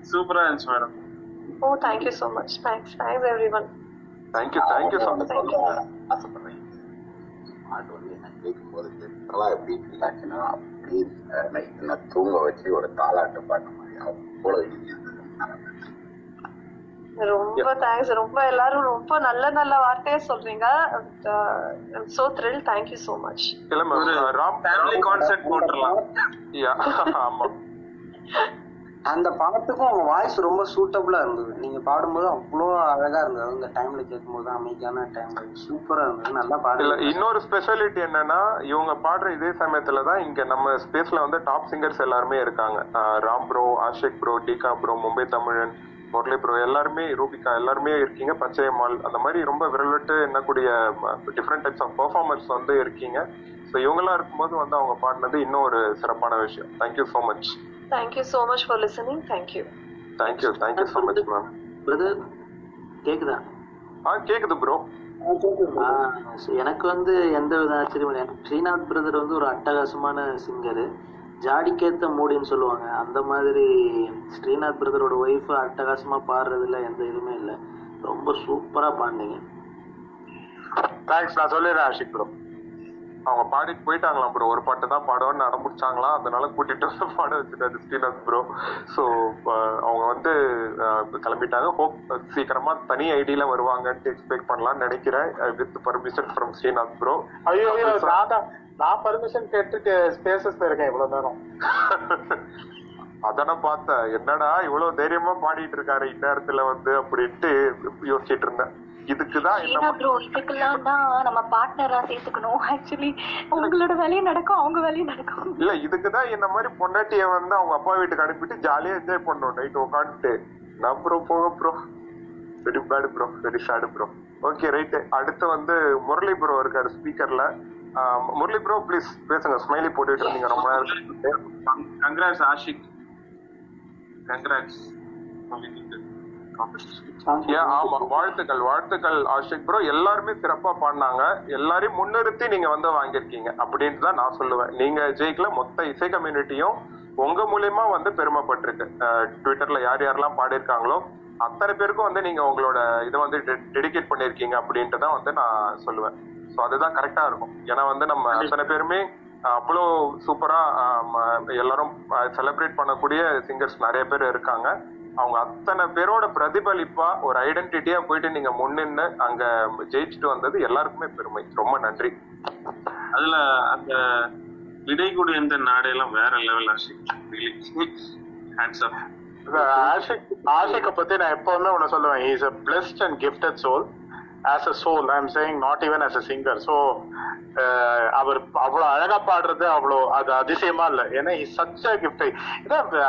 சூப்பரா இருந்துச்சு madam oh thank you so much thanks thanks everyone thank you thank you so much ஆசைப்படுறேன் பாட்டு வந்து என்ன கேட்கும்போது லிட்டரலா எப்படி ஃபீல் ஆச்சுன்னா அப்படியே நைட் என்ன தூங்க வச்சு ஒரு தாலாட்டு பாட்டு மாதிரி அவ்வளவு. ரொம்ப தேங்க்ஸ் ரொம்ப எல்லாரும் ரொம்ப நல்ல நல்ல வார்த்தையை சொல்றீங்க. So thrill thank you so much இல்ல மேம் ராம் ஃபேமிலி கான்சர்ட் போட்டுடலாம். Yeah, ஆமா. அந்த பாட்டுக்கும் அவங்க வாய்ஸ் ரொம்ப சூட்டபுளா இருந்தது. நீங்க பாடும்போது அவ்வளோ அழகா இருந்தது. அந்த டைம்ல கேட்கும்போது அமைதியான டைம்ல சூப்பரா இருந்தது. நல்லா பாடல இன்னொரு ஸ்பெஷாலிட்டி என்னன்னா இவங்க பாடுற இதே சமயத்துல தான் இங்க நம்ம ஸ்பேஸ்ல வந்து டாப் சிங்கர்ஸ் எல்லாருமே இருக்காங்க. Ram bro Ashik bro Deeka bro Mumbai தமிழன் முரளி ப்ரோ எல்லாருமே ரூபிகா எல்லாருமே இருக்கீங்க. பச்சையம்மாள் அந்த மாதிரி ரொம்ப விரல்விட்டு என்னக்கூடிய டிஃப்ரெண்ட் டைப்ஸ் ஆஃப் பெர்ஃபார்மர்ஸ் வந்து இருக்கீங்க. ஸோ இவங்கெல்லாம் இருக்கும்போது வந்து அவங்க பாடினது இன்னும் ஒரு சிறப்பான விஷயம். Thank you so much thank you so much for listening thank you thank you thank you so much ma'am brother கேக்குதா? ஆ கேக்குது ப்ரோ so எனக்கு வந்து எந்த வித ஆச்சரியம் இல்லை. எனக்கு ஸ்ரீநாத் பிரதர் வந்து ஒரு அட்டகாசமான சிங்கரு ஜாடிக்கேத்த மூடின்னு சொல்லுவாங்க. அந்த மாதிரி ஸ்ரீநாத் பிரதரோட ஒய்ஃப் அட்டகாசமா பாடுறதுல எந்த இதுவுமே இல்லை. ரொம்ப சூப்பரா பாடினீங்க. தேங்க்ஸ் நான் சொல்லிடுறேன் ஆஷிக் ப்ரோ அவங்க பாடிட்டு போயிட்டாங்களாம் ப்ரோ ஒரு பாட்டு தான் பாடுவோன்னு அடம்பிடிச்சாங்களாம். அதனால கூட்டிட்டு வந்து பாட வச்சுட்டாரு ஸ்ரீநாத் ப்ரோ ஸோ அவங்க வந்து கிளம்பிட்டாங்க. ஹோப் சீக்கிரமா தனி ஐடியில வருவாங்கன்ட்டு எக்ஸ்பெக்ட் பண்ணலாம்னு நினைக்கிறேன். With permission from Srinath bro ஐயோ நான் பர்மிஷன் கேட்டுட்டு ஸ்பேசஸ் இருக்கேன் இவ்வளவு நேரம். அதான பார்த்தேன். என்னடா இவ்வளவு தைரியமா பாடிட்டு இருக்காரு இந்நேரத்துல வந்து அப்படின்ட்டு யோசிச்சிட்டு இருந்தேன். இதுக்குதான் ஷீனா என்ன ப்ரோ இதுக்கெல்லாம் தான் நம்ம பார்ட்னரா சேர்த்துக்கணும். ஆக்சுவலி உங்களோட வேலையும் நடக்கும் அவங்க வேலையும் நடக்கும். இல்ல இதுக்குதான் இந்த மாதிரி பொண்டாட்டிய வந்து அவங்க அப்பா வீட்டுக்கு அனுப்பிட்டு ஜாலியா என்ஜாய் பண்ணணும். நைட் உட்காந்துட்டு நான் ப்ரோ போக bro very bad bro very sad bro okay right அடுத்து வந்து முரளி ப்ரோ இருக்காரு ஸ்பீக்கர்ல முரளி ப்ரோ ப்ளீஸ் பேசுங்க. ஸ்மைலி போட்டுட்டு இருந்தீங்க ரொம்ப நேரம். கங்க்ராட்ஸ் ஆஷிக் கங்க்ராட்ஸ் ஆமா. வாழ்த்துக்கள் வாழ்த்துக்கள் ஆஷிக் ப்ரோ எல்லாருமே சிறப்பா பாடினாங்க. எல்லாரையும் முன்னிறுத்தி நீங்க வந்து வாங்கியிருக்கீங்க அப்படின்னு தான் நான் சொல்லுவேன். நீங்க ஜெயிக்கல மொத்த இசை கம்யூனிட்டியும் உங்க மூலியமா வந்து பெருமைப்பட்டிருக்கு. ட்விட்டர்ல யார் யாரெல்லாம் பாடியிருக்காங்களோ அத்தனை பேருக்கும் வந்து நீங்க உங்களோட இதை வந்து டெடிகேட் பண்ணியிருக்கீங்க அப்படின்ட்டு தான் வந்து நான் சொல்லுவேன். ஸோ அதுதான் கரெக்டா இருக்கும். ஏன்னா வந்து நம்ம அத்தனை பேருமே அவ்வளோ சூப்பரா எல்லாரும் செலிப்ரேட் பண்ணக்கூடிய சிங்கர்ஸ் நிறைய பேர் இருக்காங்க. அவங்க அத்தனை பேரோட பிரதிபலிப்பா ஒரு ஐடென்டிட்டியா போயிட்டு நீங்க முன்னின்னு அங்க ஜெயிச்சுட்டு வந்தது எல்லாருக்குமே பெருமை. ரொம்ப நன்றி. அதுல அந்த இடைக்குடி எந்த நாடெல்லாம் வேற லெவல் ஆஷிக் ஹேண்ட்ஸ் ஆஷிக் ஆஷிக்கை பத்தி நான் எப்பவுமே ஒண்ணு சொல்லுவேன். Is a blessed and gifted soul as a soul I am saying not even as a singer so அவர் அவ்வளவு அழகா பாடுறது அவ்வளோ அது அதிசயமா இல்ல. ஏன்னா இஸ் சச் அ கிஃப்ட்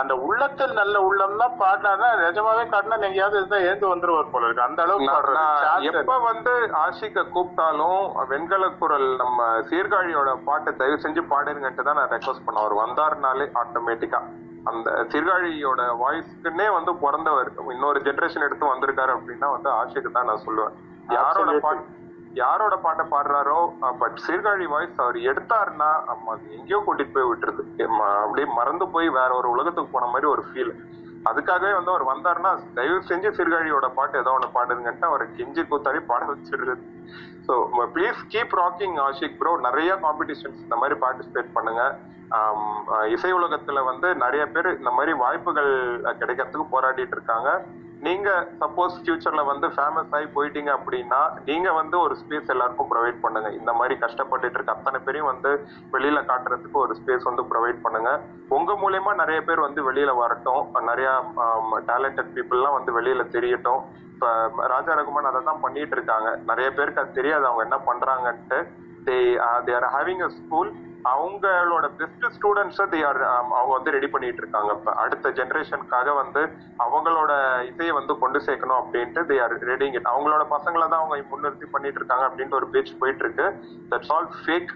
அந்த உள்ளத்தில் நல்ல உள்ளம்னா பாடினா நிஜமாவே காட்டினா எங்கேயாவது இருந்தா ஏந்து வந்துருவார் போல இருக்கு. அந்த அளவுக்கு பாடுறது எப்ப வந்து ஆஷிக்க கூப்பிட்டாலும் வெண்கல குரல் நம்ம சீர்காழியோட பாட்டை தயவு செஞ்சு பாடுங்கன்ட்டு தான் நான் ரெக்வஸ்ட் பண்ண அவர் வந்தாருனாலே ஆட்டோமேட்டிக்கா அந்த சீர்காழியோட வாய்ஸ்க்குன்னே வந்து பிறந்தவர். இன்னொரு ஜெனரேஷன் எடுத்து வந்திருக்காரு அப்படின்னா வந்து ஆஷிக்கு தான் நான் சொல்லுவேன். யாரோட பாட்டு யாரோட பாட்டை பாடுறாரோ பட் சீர்காழி வாய்ஸ் அவர் எடுத்தாருன்னா ஆமா, அது எங்கேயோ கூட்டிட்டு போய் விட்டுருது அப்படியே மறந்து போய் வேற ஒரு உலகத்துக்கு போன மாதிரி ஒரு ஃபீல் அதுக்காகவே வந்து அவர் வந்தாருன்னா தயவு செஞ்சு சீர்காழியோட பாட்டு ஏதோ ஒன்று பாடுங்கன்ட்டு அவரை கெஞ்சி கூத்தாடி பாட வச்சிடுறது. So please keep rocking Ashiq bro நிறைய காம்படிஷன்ஸ் இந்த மாதிரி பார்ட்டிசிபேட் பண்ணுங்க. இசை உலகத்துல வந்து நிறைய பேர் இந்த மாதிரி வாய்ப்புகள் கிடைக்கிறதுக்கு போராடிட்டு இருக்காங்க. நீங்க சப்போஸ் ஃபியூச்சர்ல வந்து ஃபேமஸ் ஆகி போயிட்டீங்க அப்படின்னா நீங்க வந்து ஒரு ஸ்பேஸ் எல்லாருக்கும் ப்ரொவைட் பண்ணுங்க. இந்த மாதிரி கஷ்டப்பட்டுட்டு இருக்க அத்தனை பேரையும் வந்து வெளியில காட்டுறதுக்கு ஒரு ஸ்பேஸ் வந்து ப்ரொவைட் பண்ணுங்க. உங்க மூலயமா நிறைய பேர் வந்து வெளியில வரட்டும். நிறைய டேலண்டட் பீப்புள்லாம் வந்து வெளியில தெரியட்டும். இப்ப ராஜா ரகுமான் அதை தான் பண்ணிட்டு இருக்காங்க. நிறைய பேருக்கு அது தெரியாது. அவங்க என்ன பண்றாங்கன்ட்டு. They they are having a school அவங்களோட பெஸ்ட் ஸ்டூடெண்ட்ஸை தே ஆர் அவங்க வந்து ரெடி பண்ணிட்டு இருக்காங்க. இப்ப அடுத்த ஜென்ரேஷனுக்காக வந்து அவங்களோட இதையை வந்து கொண்டு சேர்க்கணும் அப்படின்ட்டு தே ஆர் ரெடிங் இட் அவங்களோட பசங்களை தான் அவங்க முன்னிறுத்தி பண்ணிட்டு இருக்காங்க அப்படின்ட்டு ஒரு பேச்சு போயிட்டு இருக்கு. That's all fake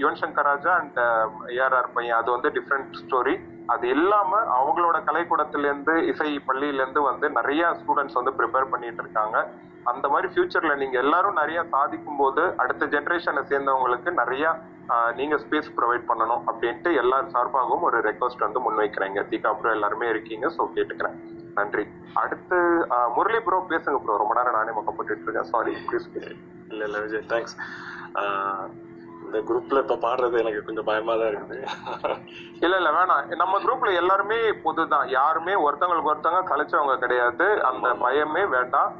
Yuvan Shankar Raja and ARR பையன். அது வந்து டிஃப்ரெண்ட் ஸ்டோரி அது இல்லாம அவங்களோட கலைக்கூடத்திலேருந்து இசை பள்ளியில இருந்து வந்து நிறைய ஸ்டூடெண்ட்ஸ் வந்து ப்ரிப்பேர் பண்ணிட்டு இருக்காங்க. அந்த மாதிரி ஃபியூச்சர்ல நீங்க எல்லாரும் நிறைய சாதிக்கும் போது அடுத்த ஜென்ரேஷனை சேர்ந்தவங்களுக்கு நிறைய நீங்க ஸ்பேஸ் ப்ரொவைட் பண்ணணும் அப்படின்ட்டு எல்லார் சார்பாகவும் ஒரு ரெக்வஸ்ட் வந்து முன்வைக்கிறேங்க தீகா ப்ரோ எல்லாருமே இருக்கீங்க ஸோ கேட்டுக்கிறேன். நன்றி. அடுத்து முரளி ப்ரோ பேசுங்க ப்ரோ ரொம்ப நேரம் நானே மொக்கப்பட்டு இருக்கேன். சாரி ப்ளீஸ் இல்ல இல்ல விஜய் தேங்க்ஸ் இந்த குரூப்ல இப்ப பாடுறது எனக்கு கொஞ்சம் பயமா தான் இருக்குது. இல்ல இல்ல வேணாம். நம்ம குரூப்ல எல்லாருமே பொதுதான். யாருமே ஒருத்தவங்களுக்கு ஒருத்தவங்க கலைச்சவங்க கிடையாது. அந்த பயமே வேண்டாம்.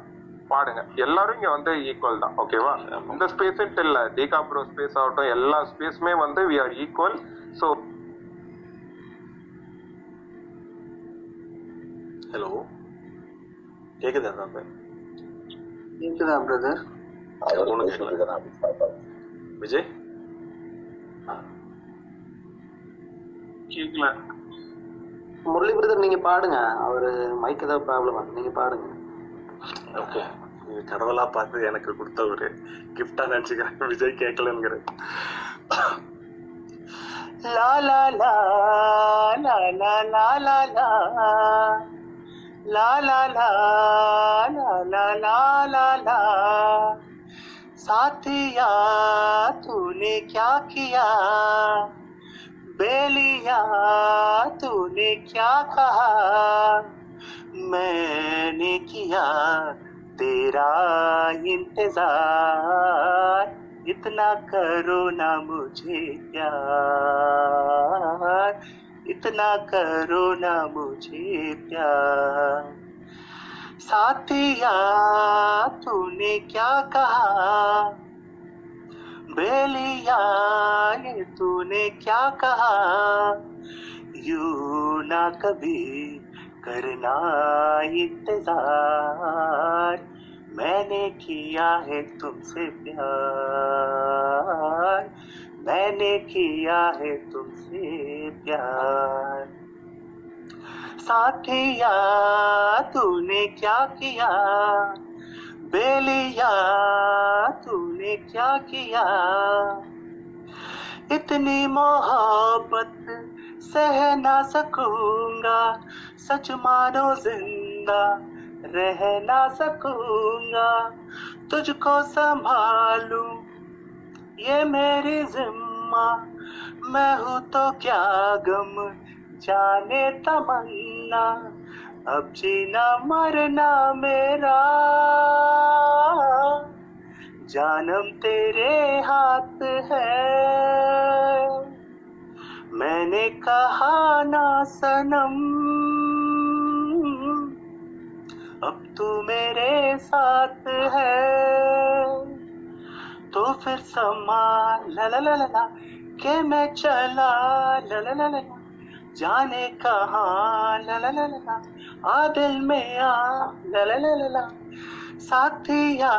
பாடுங்க. எல்லாரும் இங்க வந்து ஈக்குவல் தான். ஓகேவா இந்த ஸ்பேஸ் இல்ல. தீகா ப்ரோ ஸ்பேஸ் ஆகட்டும் எல்லா ஸ்பேஸுமே வந்து we are equal so hello கேக்குதா தான் கேக்குதா பிரதர். விஜய்? கேட்கல முரளி பிரதர் நீங்க பாடுங்க அவரு மைக் ஏதாவது ப்ராப்ளம் நீங்க பாடுங்க ஓகே இது கடவுளா பார்த்து எனக்கு கொடுத்த ஒரு கிஃப்டா நினைச்சுக்கிறேன் Vijay கேட்கலங்கிற La la la la la la la la La la la la la la la la साथिया तूने क्या किया बेलिया, तूने क्या कहा? मैंने किया तेरा इंतज़ार। इतना करो ना मुझे प्यार। इतना करो ना मुझे प्यार। साथिया, तूने क्या कहा? बेलिया तूने क्या कहा? यू ना कभी करना इंतज़ार। मैंने किया है तुमसे प्यार। मैंने किया है तुमसे प्यार। साथिया, तूने क्या किया? बेलिया, तूने क्या किया? इतनी मोहब्बत सह ना सकूँगा, सच मानो ज़िंदा रह ना सकूँगा। तुझको संभालू, ये मेरी जिम्मा। मैं हूँ तो क्या गम, जाने तमन्ना। अब जीना मरना मेरा। जानम तेरे हाथ है। मैंने कहा ना सनम, अब तू मेरे साथ है। तो फिर समा, ला ला ला ला के मैं चला ला ला ला ला। जाने कहा, ला दिल में आ, ला ला ला ला साथिया,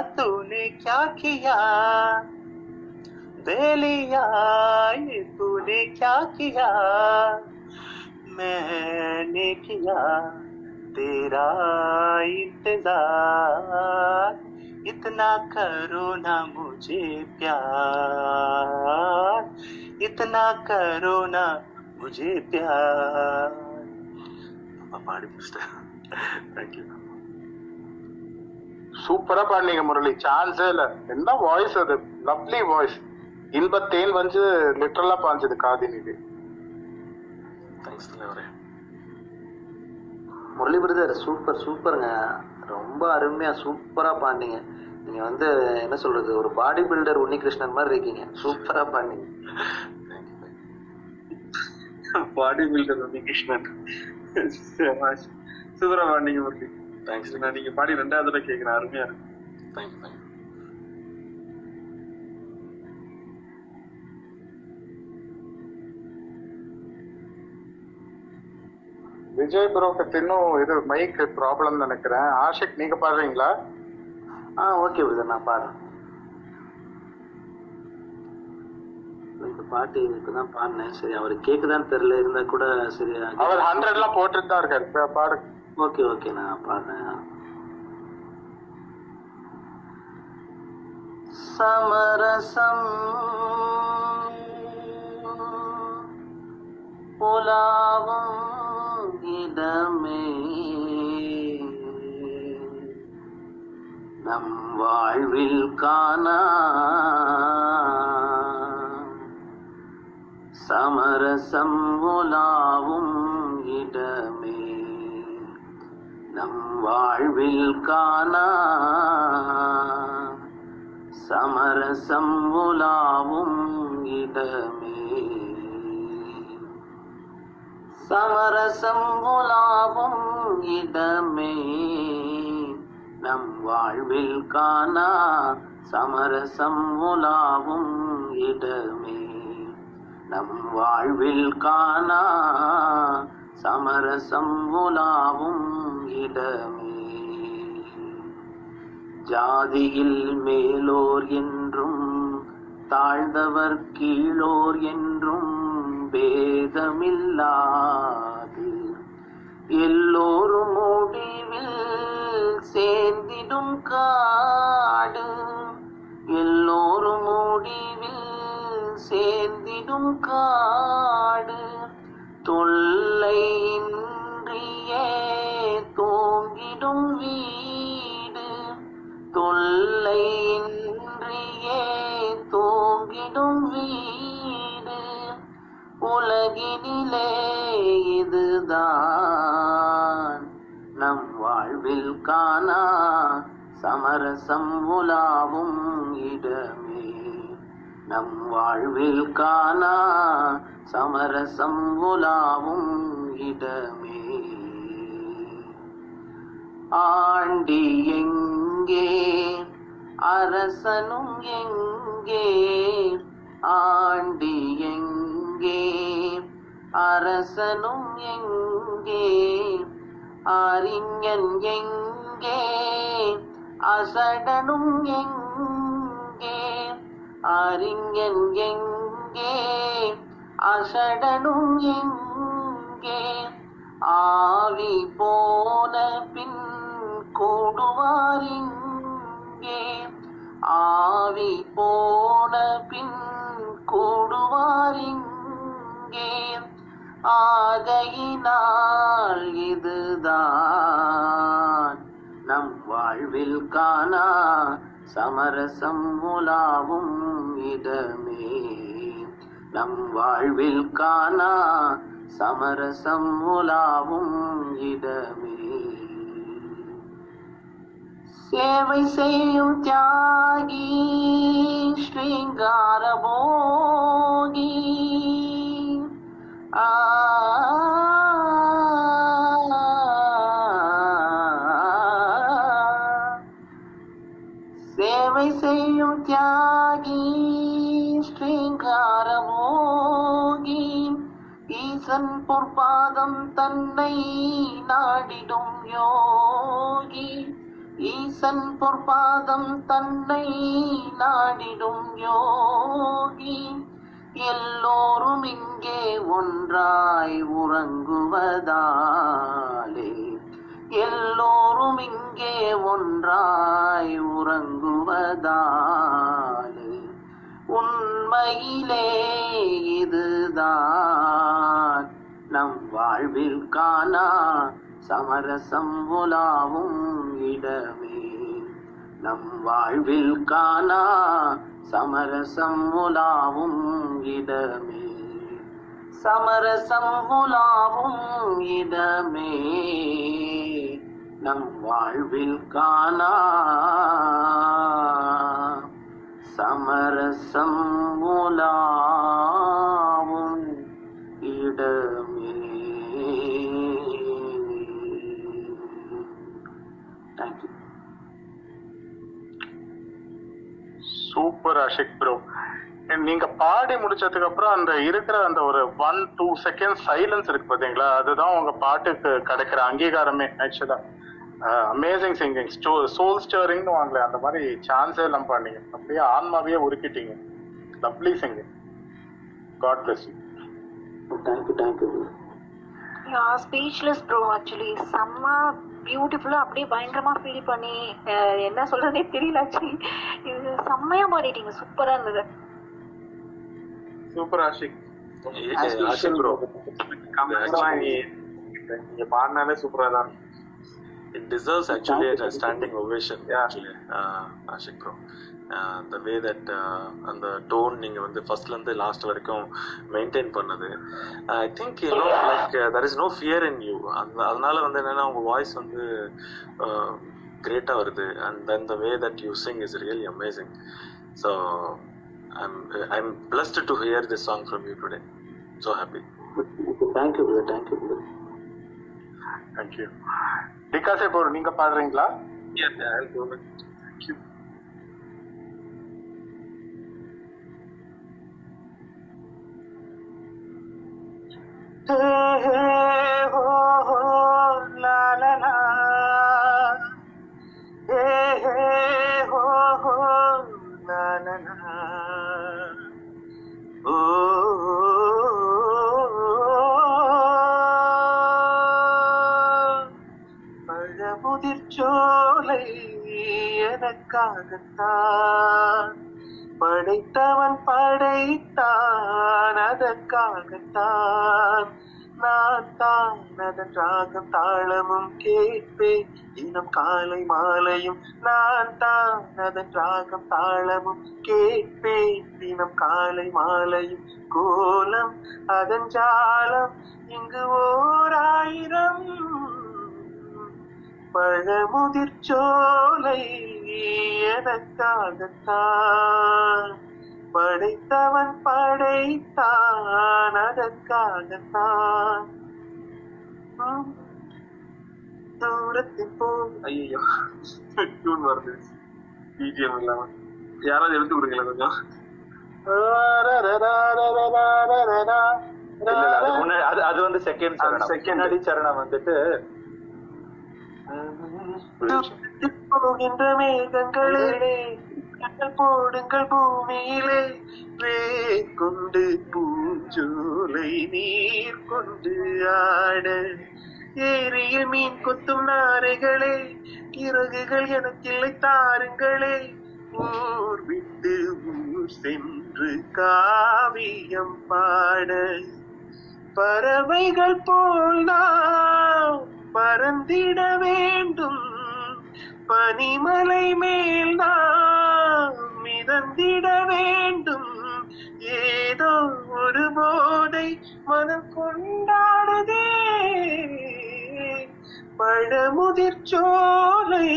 तूने क्या किया? बेलिया ये तूने क्या किया? मैंने किया तेरा इंतज़ार। इतना करो ना मुझे प्यार। इतना करो ना मुझे प्यार பாடி முடிச்சிட்டேன் தேங்க்யூ சூப்பரா பாடினீங்க முரளி சான்ஸே இல்ல என்ன வாய்ஸ் அது லவ்லி வாய்ஸ் இன்பத்தேன் வந்து லிட்டரலா பாஞ்சது காதின் இது தேங்க்ஸ் தலைவரே முரளி பிரதர் சூப்பர் சூப்பருங்க ரொம்ப அருமையா சூப்பரா பாடினீங்க நீங்க வந்து என்ன சொல்றது ஒரு பாடி பில்டர் உன்னிகிருஷ்ணன் மாதிரி இருக்கீங்க சூப்பரா பாடினீங்க பாடி பில்டர் வந்து கிருஷ்ணன் சூப்பரா பாடினீங்க முரளி. தேங்க்ஸ் நான் நீங்க பாடி ரெண்டாவது தடவை கேட்கிறேன் அருமையா இருக்கு. தேங்க்யூ தேங்க்யூ விஜய் ப்ரோக்கு இன்னும் இது மைக் ப்ராப்ளம் நினைக்கிறேன். ஆஷிக் நீங்க பாடுறீங்களா? ஆ ஓகே பிரதர் நான் பாடுறேன். இந்த பாட்டு இப்பதான் பாடினேன். சரி அவருக்கு கேக்குதான்னு தெரியல. இருந்தா கூட சரி அவர் ஹண்ட்ரட்லாம் போட்டுட்டு தான் இருக்காரு பாடு. ஓகே ஓகே நான் பாடுறேன். சமரசம் புலாவும் இடமே. நம் வாழ்வில் காணா சமரசம் உலாவும் இடமே. நம் வாழ்வில் காணா. சமரசம் உலாவும் இடமே. சமரசம் உலாவும் இடமே. நம் வாழ்வில் காணா. சமரசம் உலாவும் இடமே. நம் வாழ்வில் காணா. சமரசம் உலாவும் இடமே. ஜாதியில் மேலோர் என்றும் தாழ்ந்தவர் கீழோர் என்றும் பேதமில்லாது. எல்லோரும் முடிவில் சேர்ந்திடும் காடு. எல்லோரும் முடிவில் சேர்ந்திடும் காடு தொல்லையின்றியே தூங்கிடும் வீடு. தொல்லையின்றியே தூங்கிடும் வீடு. உலகினிலே இதுதான். நம் வாழ்வில் காணா சமரசம் உலாவும் இடமே. நம் வாழ்வில் காணா சமரசம் உலாவும் இடமே. ஆண்டி எங்கே அரசனும் எங்கே ஆண்டி எங்கே அரசனும் எங்கே அறிஞன் எங்கே அசடனும் எங்கே அறிஞன் எங்கே? அசடனும் எங்கே? ஆவி போன பின் கூடுவாரிங்கே ஆவி போன பின் கூடுவாரிங்கே ஆகையினால் இதுதான் நம் வாழ்வில் காணா சமரசம் உலாவும் இடமே. நம் வாழ்வில் காணா சமரசம் உலாவும் இடமே. சேவை செய்யும் தியாகி ஸ்ரீங்கார போகி. ஆ சேவை செய்யும் தியாகி ஸ்ரீங்காரமோகி. ஈசன் பொற்பாதம் தன்னை நாடிடும் யோகி. ஈசன் பொற்பாதம் தன்னை நாடிடும் யோகி. எல்லோரும் இங்கே ஒன்றாய் உறங்குவதாலே. எல்லோரும் இங்கே ஒன்றாய் உறங்குவதாலே உண்மையிலே இதுதான். நம் வாழ்விற்கானா சமரசம் உலாவும் இடமே. நம் வாழ்வில் காணா சமரசம் உலாவும் இடமே. சமரசம் உலாவும் இடமே நம் வாழ்வில் காணா சமரசம் மூலாவும் இடமே தேங்க்யூ சூப்பர் அஷிக் ப்ரோ நீங்க பாடி முடிச்சதுக்கு அப்புறம் அந்த இருக்கிற அந்த ஒரு ஒன் டூ செகண்ட் சைலன்ஸ் இருக்கு பாத்தீங்களா? அதுதான் உங்க பாட்டுக்கு கிடைக்கிற அங்கீகாரமே ஆக்சுவலா அமேசிங் சிங்கிங் சோல் ஸ்டோரிங்னு வாங்கல அந்த மாதிரி சான்ஸே இல்லாம பண்ணீங்க. அப்படியே ஆன்மாவையே உருக்கிட்டீங்க. Lovely singing god bless thank you thank you speechless bro actually செம்ம பியூட்டிஃபுல்லா அப்படியே பயங்கரமா ஃபீல் பண்ணி என்ன சொல்றதே தெரியல ஆக்சுவலி இது செம்மையா பாடிட்டீங்க. சூப்பரா இருந்தது. சூப்பர் ஆஷிக் நீங்க பாடினாலே சூப்பரா தான். It deserves actually a standing ovation actually, uh, Ashik bro. Uh, the way that uh, அந்த டோன் நீங்க வந்து ஃபர்ஸ்ட்ல இருந்து லாஸ்ட் வரைக்கும் மெயின்டைன் பண்ணது. I think you know like there is no fear in you அந்த அதனால வந்து என்னன்னா உங்க வாய்ஸ் வந்து கிரேட்டா வருது. And then the way that you sing is really amazing so I'm I'm blessed to hear this song from you today so happy thank you brother thank you brother thank you டிகாசே போர் நீங்க பாடுறீங்களா Pazhamudircholai எனக்காகத்தான். படைத்தவன் படைத்தான் அதற்காகத்தான். நான் தான் அதன் ராகம் தாளமும் கேட்பேன். தினம் காலை மாலையும் நான் தான் அதன் ராகம் தாளமும் கேட்பேன். தினம் காலை மாலையும் கோலம் அதன் ஜாலம் இங்கு ஓர் ஆயிரம் பழமுதிர்ச்சோலை எனக்காகத்தான். படைத்தவன் படைத்தான் அதற்காகத்தான். போ. ஐயோ டியூன் வருது. பிஜிஎம் இல்லாம. யாராவது எழுத்து கொடுங்களேன் கொஞ்சம். அது வந்து செகண்ட் சரணம் செகண்ட் சரணம் வந்துட்டு போகின்ற மேகங்களே போடுங்கள் பூமியிலே வேர் கொண்டு பூஞ்சோலை நீர் கொண்டு ஆட ஏரியில் மீன் கொத்தும் நாரைகளே இறகுகள் எனக்கில்லை தாருங்களே. ஊர் விட்டு ஊர் சென்று காவியம் பாட பறவைகள் போல் நாம் பறந்திட வேண்டும். பனிமலை மேல் நாம் மிதந்திட வேண்டும். ஏதோ ஒரு போதை மனம் கொண்டாடுதே. பழமுதிர்ச்சோலை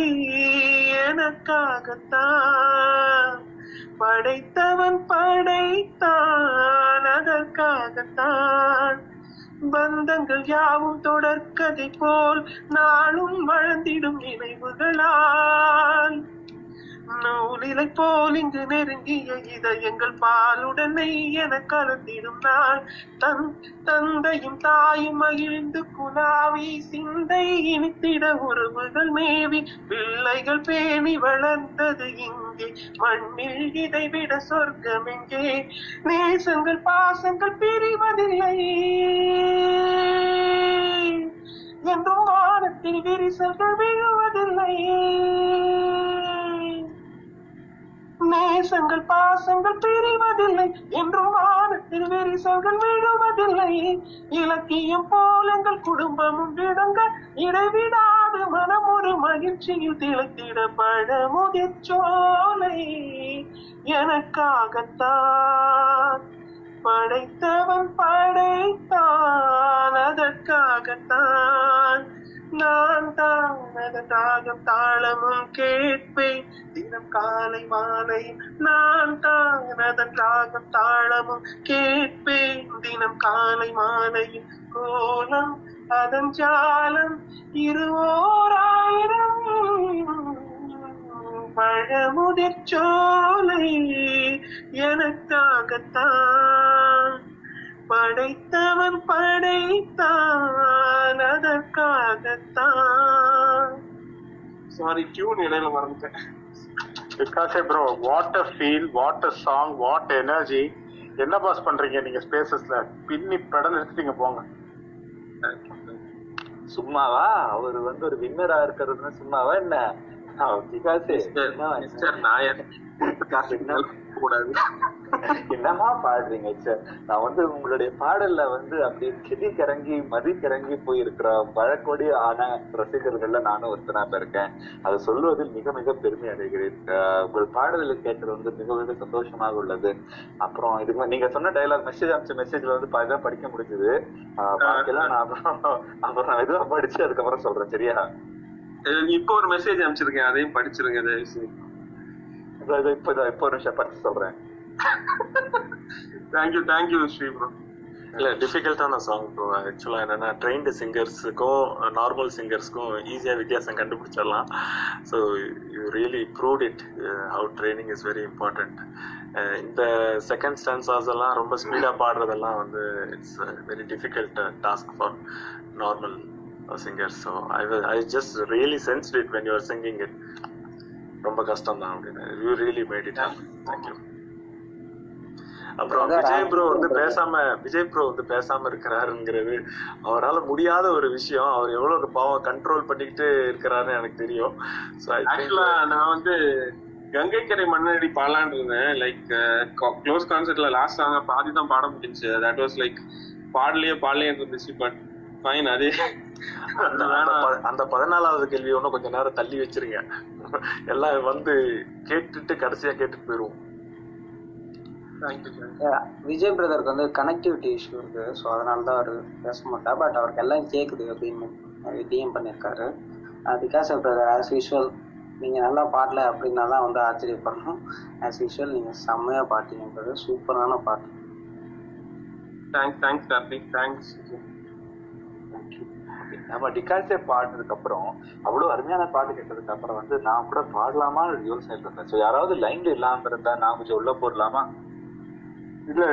எனக்காகத்தான். படைத்தவன் படைத்தான் அதற்காகத்தான். பந்தங்கள் யாவும் தொடர்கதை போல் நாளும் வளர்ந்திடும் நினைவுகளால். நூலிலை போல் இங்கு நெருங்கிய இதயங்கள் பாலுடனை என கலந்திடும் நாள். தன் தந்தையும் தாயும் மகிழ்ந்து குலாவி சிந்தை இனித்திட உறவுகள் மேவி பிள்ளைகள் பேணி வளர்ந்தது இங்கே. மண்ணில் இதைவிட சொர்க்கம் எங்கே? நேசங்கள் பாசங்கள் பிரிவதில்லை. என்றும் வானத்தில் விரிசல்கள் விழுவதில்லை. நேசங்கள் பாசங்கள் பிரிவதில்லை. என்றும் வானத்தில் விரிசல்கள் விழுவதில்லை. இலக்கியம் போலங்கள் குடும்பமும் விடுங்க இடைவிடாது. மனம் ஒரு மகிழ்ச்சியில் திளைத்திட பழமுதிர்ச்சோலை. எனக்காகத்தான் படைத்தவன் படைத்தான். அதற்காகத்தான் நான் தான் தாகம் தாளமும் கேட்பேன். தினம் காலை மாலை நான் தான் அதன் ராகம் தாளமும் கேட்பேன். தினம் காலை மாலை கோலம் அதன் ஜாலம் இருவோராயிரம் பழமுதிர் சோலை எனக்காகத்தான். படைத்தவன் படைத்தான் அதற்காகத்தான். சாரி டியூன் இடையில மறந்துட்டேன். விகாஷே bro what a feel what a song what energy என்ன பாஸ் பண்றீங்க நீங்க ஸ்பேசஸ்ல பின்னி பெடல் எடுத்துட்டீங்க போங்க. சும்மாவா? அவர் வந்து ஒரு வின்னரா இருக்கிறதுன்னு சும்மாவா என்ன? விகாசே நாயர் கூடாது என்னமா பாடுறீங்க சார் நான் வந்து உங்களுடைய பாடல்ல வந்து அப்படியே கிளி கிறங்கி மதி கிறங்கி போயிருக்கிற பழக்கொடி ஆன ரசிகர்கள்ல நானும் ஒருத்தனாக இருக்கேன் அதை சொல்வதில் மிக மிக பெருமை அடைகிறேன் உங்கள் பாடல்களை கேட்கறது வந்து மிக மிக சந்தோஷமாக உள்ளது அப்புறம் இதுக்கு நீங்க சொன்ன டைலாக் மெசேஜ் அனுப்பிச்ச மெசேஜ்ல வந்து பாதி படிக்க முடிஞ்சது பாக்கியெல்லாம் நான் அப்புறம் அப்புறம் நான் இதுவா படிச்சு அதுக்கப்புறம் சொல்றேன் சரியா இப்போ ஒரு மெசேஜ் அனுப்பிச்சிருக்கேன் அதையும் படிச்சிருங்க தயவு செய்து இதோ இதோ இப்போ இதோ இப்போ ஒரு நிமிஷம் படிச்சு சொல்றேன். தேங்க்யூ தேங்க்யூ ஸ்ரீ ப்ரோ இல்ல டிஃபிகல்ட்டான சாங் ப்ரோ ஆக்சுவலா என்னன்னா ட்ரெயின்டு சிங்கர்ஸுக்கும் நார்மல் சிங்கர்ஸ்க்கும் ஈஸியா வித்தியாசம் கண்டுபிடிச்சிடலாம். So you really proved it how training is very important இந்த செகண்ட் ஸ்டான்சாஸ் எல்லாம் ரொம்ப ஸ்பீடா பாடுறதெல்லாம் வந்து it's very difficult task for normal singers so I I just really sensed it when you're singing it ரொம்ப கஷ்டம் தான் அப்படின்னு you really made it thank you அப்புறம் விஜய் ப்ரோ வந்து பேசாம விஜய் ப்ரோ வந்து பேசாம இருக்கிறாருங்கிறது அவரால முடியாத ஒரு விஷயம். அவர் எவ்வளவு பாவம் கண்ட்ரோல் பண்ணிக்கிட்டு இருக்கிறாருன்னு எனக்கு தெரியும். நான் வந்து கங்கைக்கரை மண்ணடி பாடலான்னு இருந்தேன். லைக் க்ளோஸ் கான்சர்ட்ல லாஸ்ட் சாங்க பாதி தான் பாட முடிஞ்சுச்சு. தட் வாஸ் லைக் பாடலையே பாடலையே இருந்துச்சு பட் ஃபைன் அதே அந்த பதினாலாவது கேள்வி ஒன்றும் கொஞ்ச நேரம் தள்ளி வச்சிருங்க. எல்லாம் வந்து கேட்டுட்டு கடைசியா கேட்டுட்டு போயிருவோம். விஜய் பிரதருக்கு வந்து கனெக்டிவிட்டி இஷ்யூ இருக்கு. ஸோ அதனால தான் அவர் பேச மாட்டா பட் அவருக்கு எல்லாம் கேட்குது அப்படின்னு டிஎம் பண்ணியிருக்காரு பிகாஸ் பிரதர் ஆஸ் யூஷுவல் நீங்கள் நல்லா பாடல அப்படின்னா தான் வந்து ஆச்சரியப்படணும். ஆஸ் யூஷுவல் நீங்கள் செம்மையாக பாட்டீங்கன்றது சூப்பரான பாட்டு. தேங்க்ஸ் தேங்க்ஸ் கார்த்திக் தேங்க்ஸ் நம்ம டிகால்ஸே பாடினதுக்கு அப்புறம் அவ்வளோ அருமையான பாட்டு கேட்டதுக்கு அப்புறம் வந்து நான் கூட பாடலாமா யோசனை இருந்தேன் ஸோ யாராவது லைன்ல இல்லாம இருந்தா நான் கொஞ்சம் உள்ள போடலாமா? இல்ல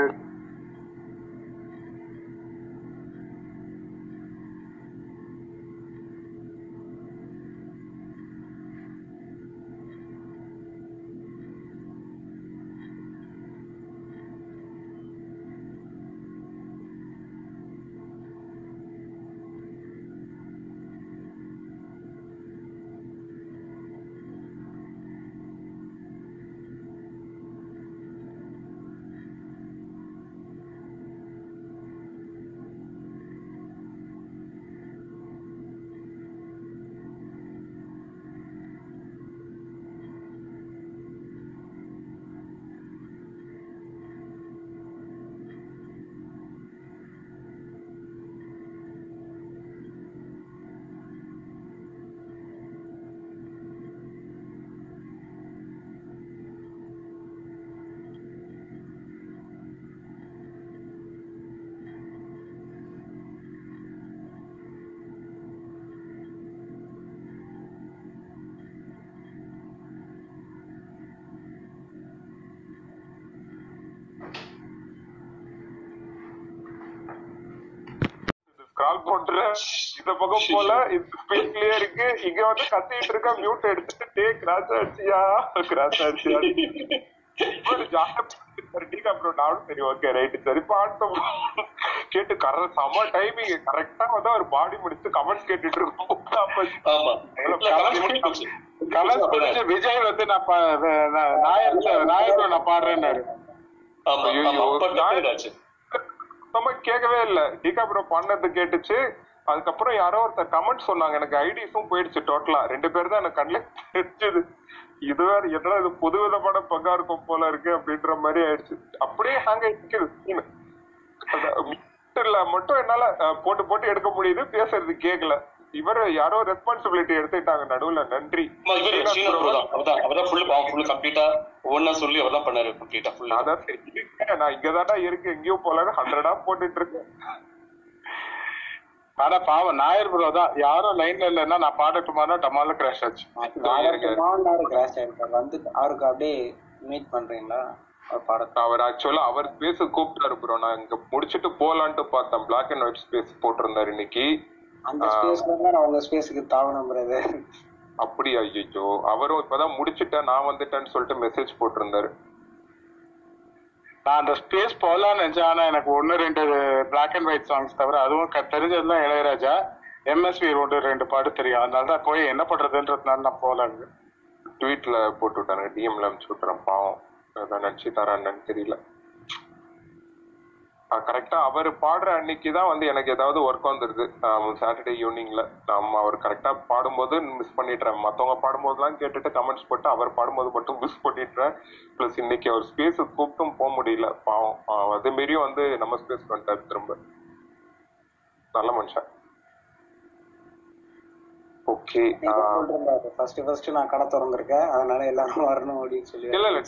இந்த பக்கம் போல ஸ்பீட்லயே இருக்கு. இங்க வந்து கத்திட்டு இருக்க மியூட் எடுத்துட்டு டே கிராஸ் ஆச்சியா? கிராஸ் ஆச்சியா? சரி ஓகே ரைட்டு சரி பாட்டம். கேட்டு கர செம டைமிங் கரெக்டா வந்து அவர் பாடி முடிச்சு கமெண்ட்ஸ் கேட்டுட்டு இருக்கோம். விஜய் வந்து நான் நாயர் நாயர் நான் பாடுறேன்னாரு. நம்ம கேட்கவே இல்ல. டிகா ப்ரோ பண்ணது கேட்டுச்சு. அதுக்கப்புறம் யாரோ ஒருத்தர் கமெண்ட் சொன்னாங்க எனக்கு ஐடிஸும் போயிடுச்சு டோட்டலா ரெண்டு பேர் தான் எனக்கு கண்ணில் தெரிஞ்சது. இது வேற என்னடா இது புது விதமான பங்கா இருக்கும் போல இருக்கு அப்படின்ற மாதிரி ஆயிடுச்சு. அப்படியே ஹேங் ஆயிடுச்சு மீட்டர்ல மட்டும் என்னால போட்டு போட்டு எடுக்க முடியுது பேசுறது கேட்கல இவர் யாரோ ரெஸ்பான்சிபிலிட்டி எடுத்துட்டாங்க நடுவுல. நன்றி. சொல்லி பண்ணாரு சரி, நான் இங்கதான்டா இருக்கு எங்கேயும் போலன்னு ஹண்ட்ரடா போட்டுட்டு இருக்கேன். ஆனா பாவம் நாயர் ப்ரோ தான். யாரும் லைன்ல இல்லைன்னா நான் பாடட்டுமானா டமால கிராஷ் ஆச்சு. கிராஷ் ஆயிருக்காரு வந்து அவருக்கு அப்படியே மீட் பண்றீங்களா? அவர் பாடத்தை அவர் ஆக்சுவலா அவர் ஸ்பேஸ் கூப்பிட்டாரு ப்ரோ நான் இங்க முடிச்சிட்டு போலான்ட்டு பார்த்தேன். பிளாக் அண்ட் ஒயிட் ஸ்பேஸ் போட்டிருந்தாரு இன்னைக்கு. அந்த ஸ்பேஸ்ல நான் உங்க ஸ்பேஸுக்கு தாவணும் பிரதர் அப்படி ஐயோ அவரும் இப்பதான் முடிச்சிட்டேன். நான் வந்துட்டேன்னு சொல்லிட்டு மெசேஜ் போட்டிருந்தாரு. நான் அந்த ஸ்பேஸ் போகலான்னு நினைச்சேன். ஆனா எனக்கு ஒன்னு ரெண்டு பிளாக் அண்ட் ஒயிட் சாங்ஸ் தவிர அதுவும் க- தெரிஞ்சதுலாம் இளையராஜா எம்எஸ்வி ஒன்று ரெண்டு பாட்டு தெரியும். அதனால தான் போய் என்ன பண்றதுன்றதுனால நான் போகலாங்க ட்வீட்ல போட்டு விட்டாங்க டிஎம்ல அனுப்பிச்சு விட்டுறேன். பாவம். அதான் நினைச்சு தரான்னு தெரியல. கரெக்டா அவர் பாடுற அன்னைக்கு தான் வந்து எனக்கு ஏதாவது ஒர்க் வந்துருது. சாட்டர்டே ஈவினிங்ல நம்ம அவர் கரெக்டா பாடும்போது மிஸ் பண்ணிடுறேன். மத்தவங்க பாடும்போதெல்லாம் கேட்டுட்டு கமெண்ட்ஸ் போட்டு அவர் பாடும்போது மட்டும் மிஸ் பண்ணிடுறேன். ப்ளஸ் இன்னைக்கு அவர் ஸ்பேஸ் கூப்பிட்டும் போக முடியல. பாவம். அதே மாரியும் வந்து நம்ம ஸ்பேஸ் வந்துட்டாரு திரும்ப. நல்ல மனுஷன். ஓகே ஃபர்ஸ்ட் ஃபர்ஸ்ட் நான் கடை திறந்திருக்கேன். அதனால எல்லாரும் வரணும் அப்படின்னு சொல்லி இல்ல இல்ல.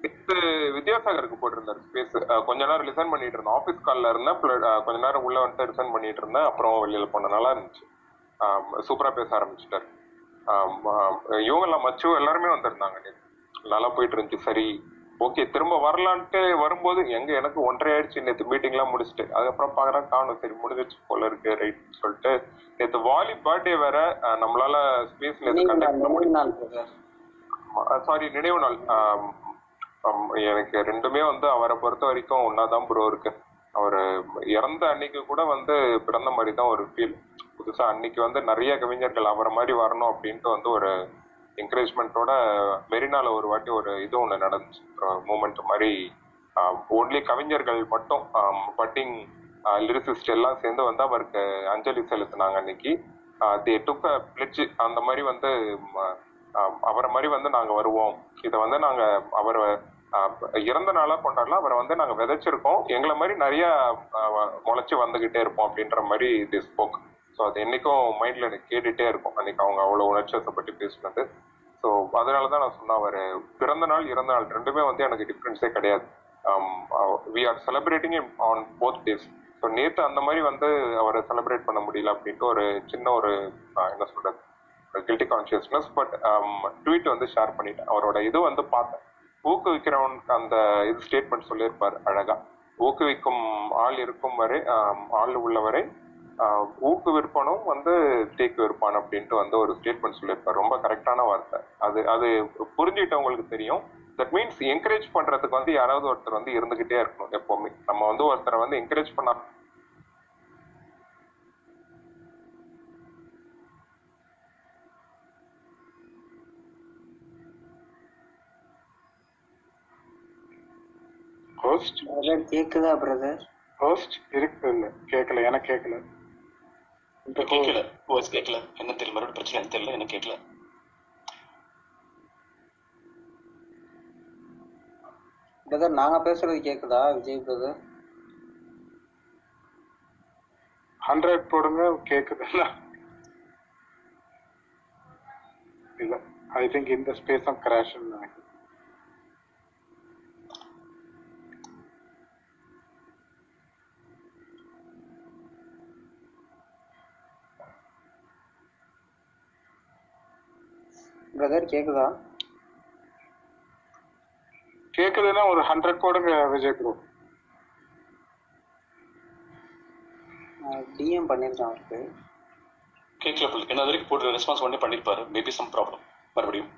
நேத்து வித்யாசாகருக்கு போட்டிருந்தாரு ஸ்பேஸ் கொஞ்ச நேரம் லிசன் பண்ணிட்டு இருந்தேன். ஆபீஸ் கால்ல இருந்தேன் கொஞ்ச நேரம் உள்ள வந்துட்டு லிசன் பண்ணிட்டு இருந்தேன். அப்புறம் வெளியில போன நல்லா இருந்துச்சு. சூப்பரா பேச ஆரம்பிச்சிட்டாரு. ஆம், ஆம், இவங்க எல்லாம் மச்சு எல்லாருமே வந்திருந்தாங்க. நல்லா போயிட்டு இருந்துச்சு. சரி ஓகே திரும்ப வரலான்ட்டு வரும்போது எங்க எனக்கு ஒன்றரை ஆயிடுச்சு. நேத்து மீட்டிங் எல்லாம் முடிச்சுட்டு. அதுக்கப்புறம் பாக்குறேன் காணும். சரி முடிஞ்சிச்சு போல இருக்கு ரைட் சொல்லிட்டு. நேத்து வாலி பர்த்டே வேற நம்மளால ஸ்பேஸ் நேத்து நினைவு கண்டக்ட் நாள், பண்ண நினைவு நாள் பிரதர் சாரி நினைவு நாள். எனக்கு ரெண்டுமே வந்து அவரை பொறுத்த வரைக்கும் ஒன்னாதான் ப்ரோ இருக்கு. அவர் இறந்த அன்னைக்கு கூட வந்து பிறந்த மாதிரி தான் ஒரு ஃபீல் புதுசா அன்னைக்கு வந்து நிறைய கவிஞர்கள் அவரை மாதிரி வரணும் அப்படின்ட்டு வந்து ஒரு என்கரேஜ்மெண்ட்டோட மெரினால ஒரு வாட்டி ஒரு இது ஒன்று நடந்துச்சு மூமெண்ட் மாதிரி. ஓன்லி கவிஞர்கள் மட்டும் பட்டிங் லிரிசிஸ்ட் எல்லாம் சேர்ந்து வந்து அவருக்கு அஞ்சலி செலுத்தினாங்க அன்னைக்கு. தே டுக் பிளிட்ஜ் அந்த மாதிரி வந்து அவரை மாதிரி வந்து நாங்க வருவோம். இதை வந்து நாங்க அவரை இறந்த நாளா கொண்டாடலாம். அவரை வந்து நாங்க விதைச்சிருக்கோம். எங்களை மாதிரி நிறைய முளைச்சு வந்துகிட்டே இருப்போம் அப்படின்ற மாதிரி இது ஸ்போக் ஸோ அது என்னைக்கும் மைண்ட்ல எனக்கு கேட்டுட்டே இருக்கும். அன்னைக்கு அவங்க அவ்வளவு உணர்ச்சியத்தை பற்றி பேசினது. ஸோ அதனால தான் நான் சொன்னேன் அவர் பிறந்த நாள் இறந்த நாள் ரெண்டுமே வந்து எனக்கு டிஃப்ரென்ஸே கிடையாது. We are celebrating on both days so நேற்று அந்த மாதிரி வந்து அவரை செலிப்ரேட் பண்ண முடியல அப்படின்ட்டு ஒரு சின்ன ஒரு என்ன சொல்றது கில்ட்டி கான்சியஸ்னஸ் பட் ட்வீட் வந்து ஷேர் பண்ணிட்டேன். அவரோட இது வந்து பார்த்தேன். ஊக்குவிக்கிறவனுக்கு அந்த இது ஸ்டேட்மெண்ட் சொல்லியிருப்பார் அழகா. ஊக்குவிக்கும் ஆள் இருக்கும் வரை ஆள் உள்ளவரை ஊக்குவிற்பனும் வந்து தேக்கு விற்பான் அப்படின்ட்டு வந்து ஒரு ஸ்டேட்மெண்ட் சொல்லியிருப்பார். ரொம்ப கரெக்டான வார்த்தை. அது அது புரிஞ்சுக்கிட்டவங்களுக்கு தெரியும். தட் மீன்ஸ் என்கரேஜ் பண்றதுக்கு வந்து யாராவது ஒருத்தர் வந்து இருந்துகிட்டே இருக்கணும் எப்பவுமே. நம்ம வந்து ஒருத்தரை வந்து என்கரேஜ் பண்ண ஹோஸ்ட் கேக்குதா பிரதர் ஹோஸ்ட் இருக்கு இல்ல. கேட்கல எனக்கு கேட்கல கேட்கல வாய்ஸ் கேட்கல என்ன தெரியல மறுபடியும் பிரச்சனை எனக்கு தெரியல என்ன கேட்கல பிரதர் நாங்க பேசுறது கேக்குதா விஜய் பிரதர் ஹண்ட்ரட் போடுங்க கேக்குதுல்ல இல்ல ஐ திங்க் இந்த ஸ்பேஸ் தான் கிராஷ் நினைக்கிறேன். பிரதர் கேக்குதா? கேக்குதுன்னா ஒரு ஹண்ட்ரட் போடுங்க விஜய் ப்ரோ டிஎம் பண்ணிருக்கேன் அவருக்கு. கேட்கல என்ன வரைக்கும் போட்டு ரெஸ்பான்ஸ் பண்ணி பண்ணிருப்பாரு. மேபி சம் ப்ராப்ளம் மறுபடியும்.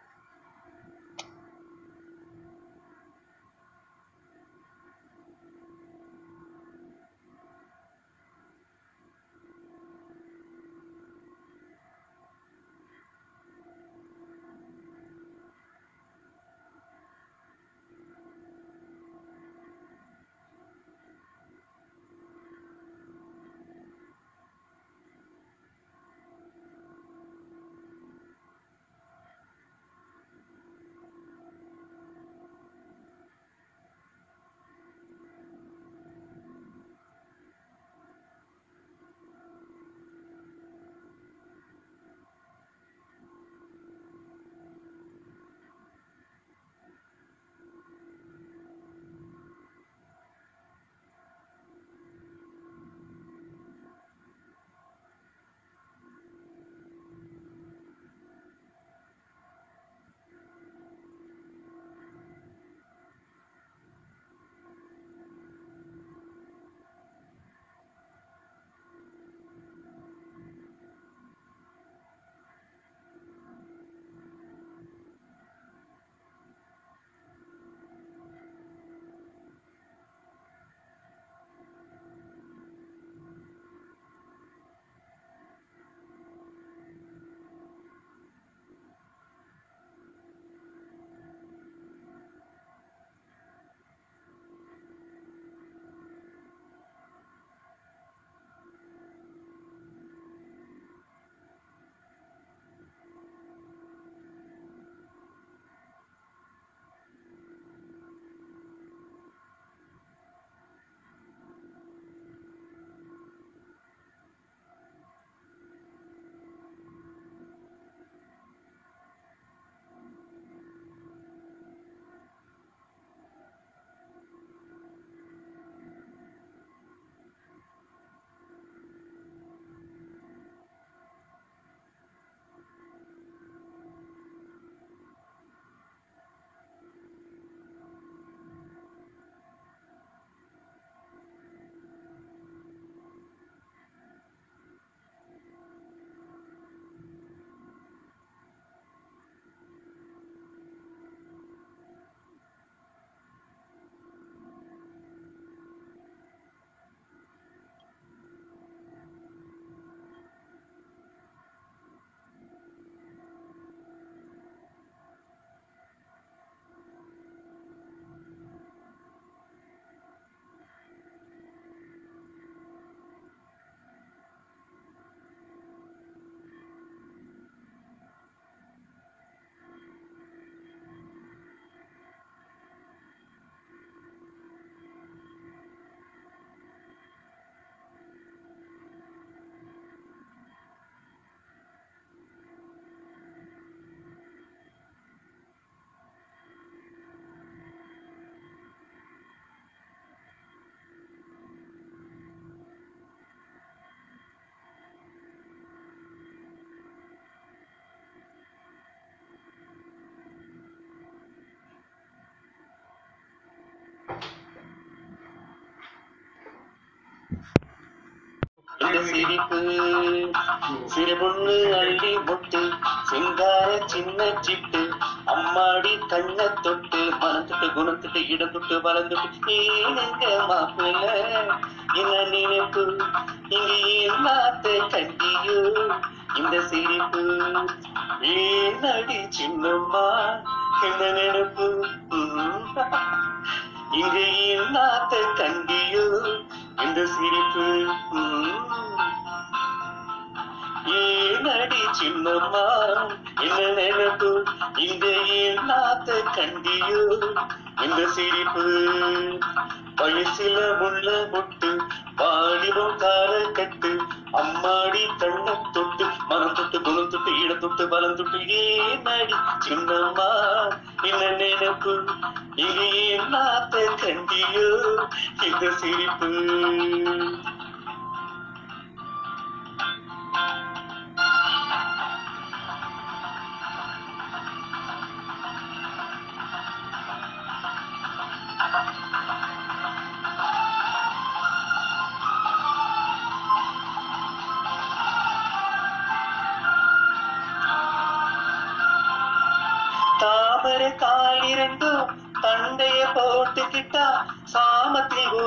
சிரிப்பு. சிறு பொண்ணு அள்ளி முட்டு சிங்கார சின்ன சிட்டு அம்மாடி கண்ண தொட்டு மனம் தொட்டு குணம் தொட்டு இடம் தொட்டு வளர்ந்துட்டு ஏனுங்க மாப்பிள்ள? என்ன நினைப்பு? இங்க மாத்த கண்டியோ இந்த சிரிப்பு. ஏனடி சின்னம்மா? என்ன நினைப்பு? உம். இங்க ஏமாத்த கண்டியோ? இந்த சிரிப்பு. நடி ஏனடி சின்னம்மா என்ன நினைப்பு இந்த ஏனாத்த கண்டியோ? இந்த சிரிப்பு வயசுல முள்ள முட்டு வாலிபம் கால கட்டு அம்மாடி கண்ண தொட்டு மரம் தொட்டு குணம் தொட்டு ஈட தொட்டு பலம் தொட்டு ஏனடி சின்னம்மா? என்ன நினைப்பு இது ஏனாத்த கண்டியோ? இந்த சிரிப்பு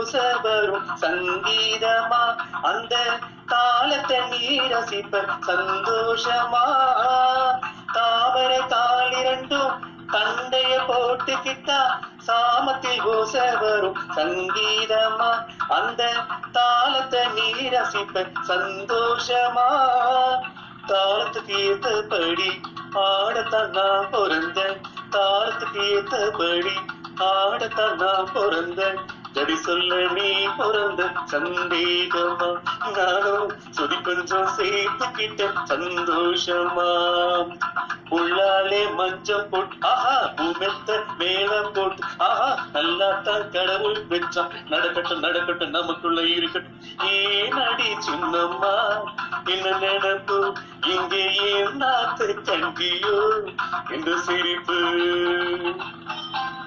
சாமத்தில் சங்கீதமா அந்த காலத்தை நீ ரசிப்ப சந்தோஷமா. தாமரை காலிரண்டும் தண்டைய போட்டுக்கிட்டா சாமத்தில் ஊச வரும் சங்கீதமா. அந்த தாளத்தை நீ ரசிப்ப சந்தோஷமா. தாளத்துக்கு ஏத்தபடி ஆடத்தான் நான் பிறந்தேன் தாளத்துக்கு ஏத்தபடி ஆடத்தான் நான் பொருந்தேன். ஜடி சொல்ல நீ பிறந்த சந்தேகமா? நானும் சுதி கொஞ்சம் சேர்த்துக்கிட்ட சந்தோஷமா? உள்ளாலே மஞ்சம் போட்டு ஆஹா பூமெத்த மேல போட்டு ஆஹா நல்லா தான் கடவுள் வச்சான் நடக்கட்டும் நடக்கட்டும் நமக்குள்ள இருக்கட்டும். ஏன் அடி சின்னம்மா? என்ன நினைப்பு? இங்கே ஏன் நாத்து தங்கியோ? இந்த சிரிப்பு. கோழிக்கு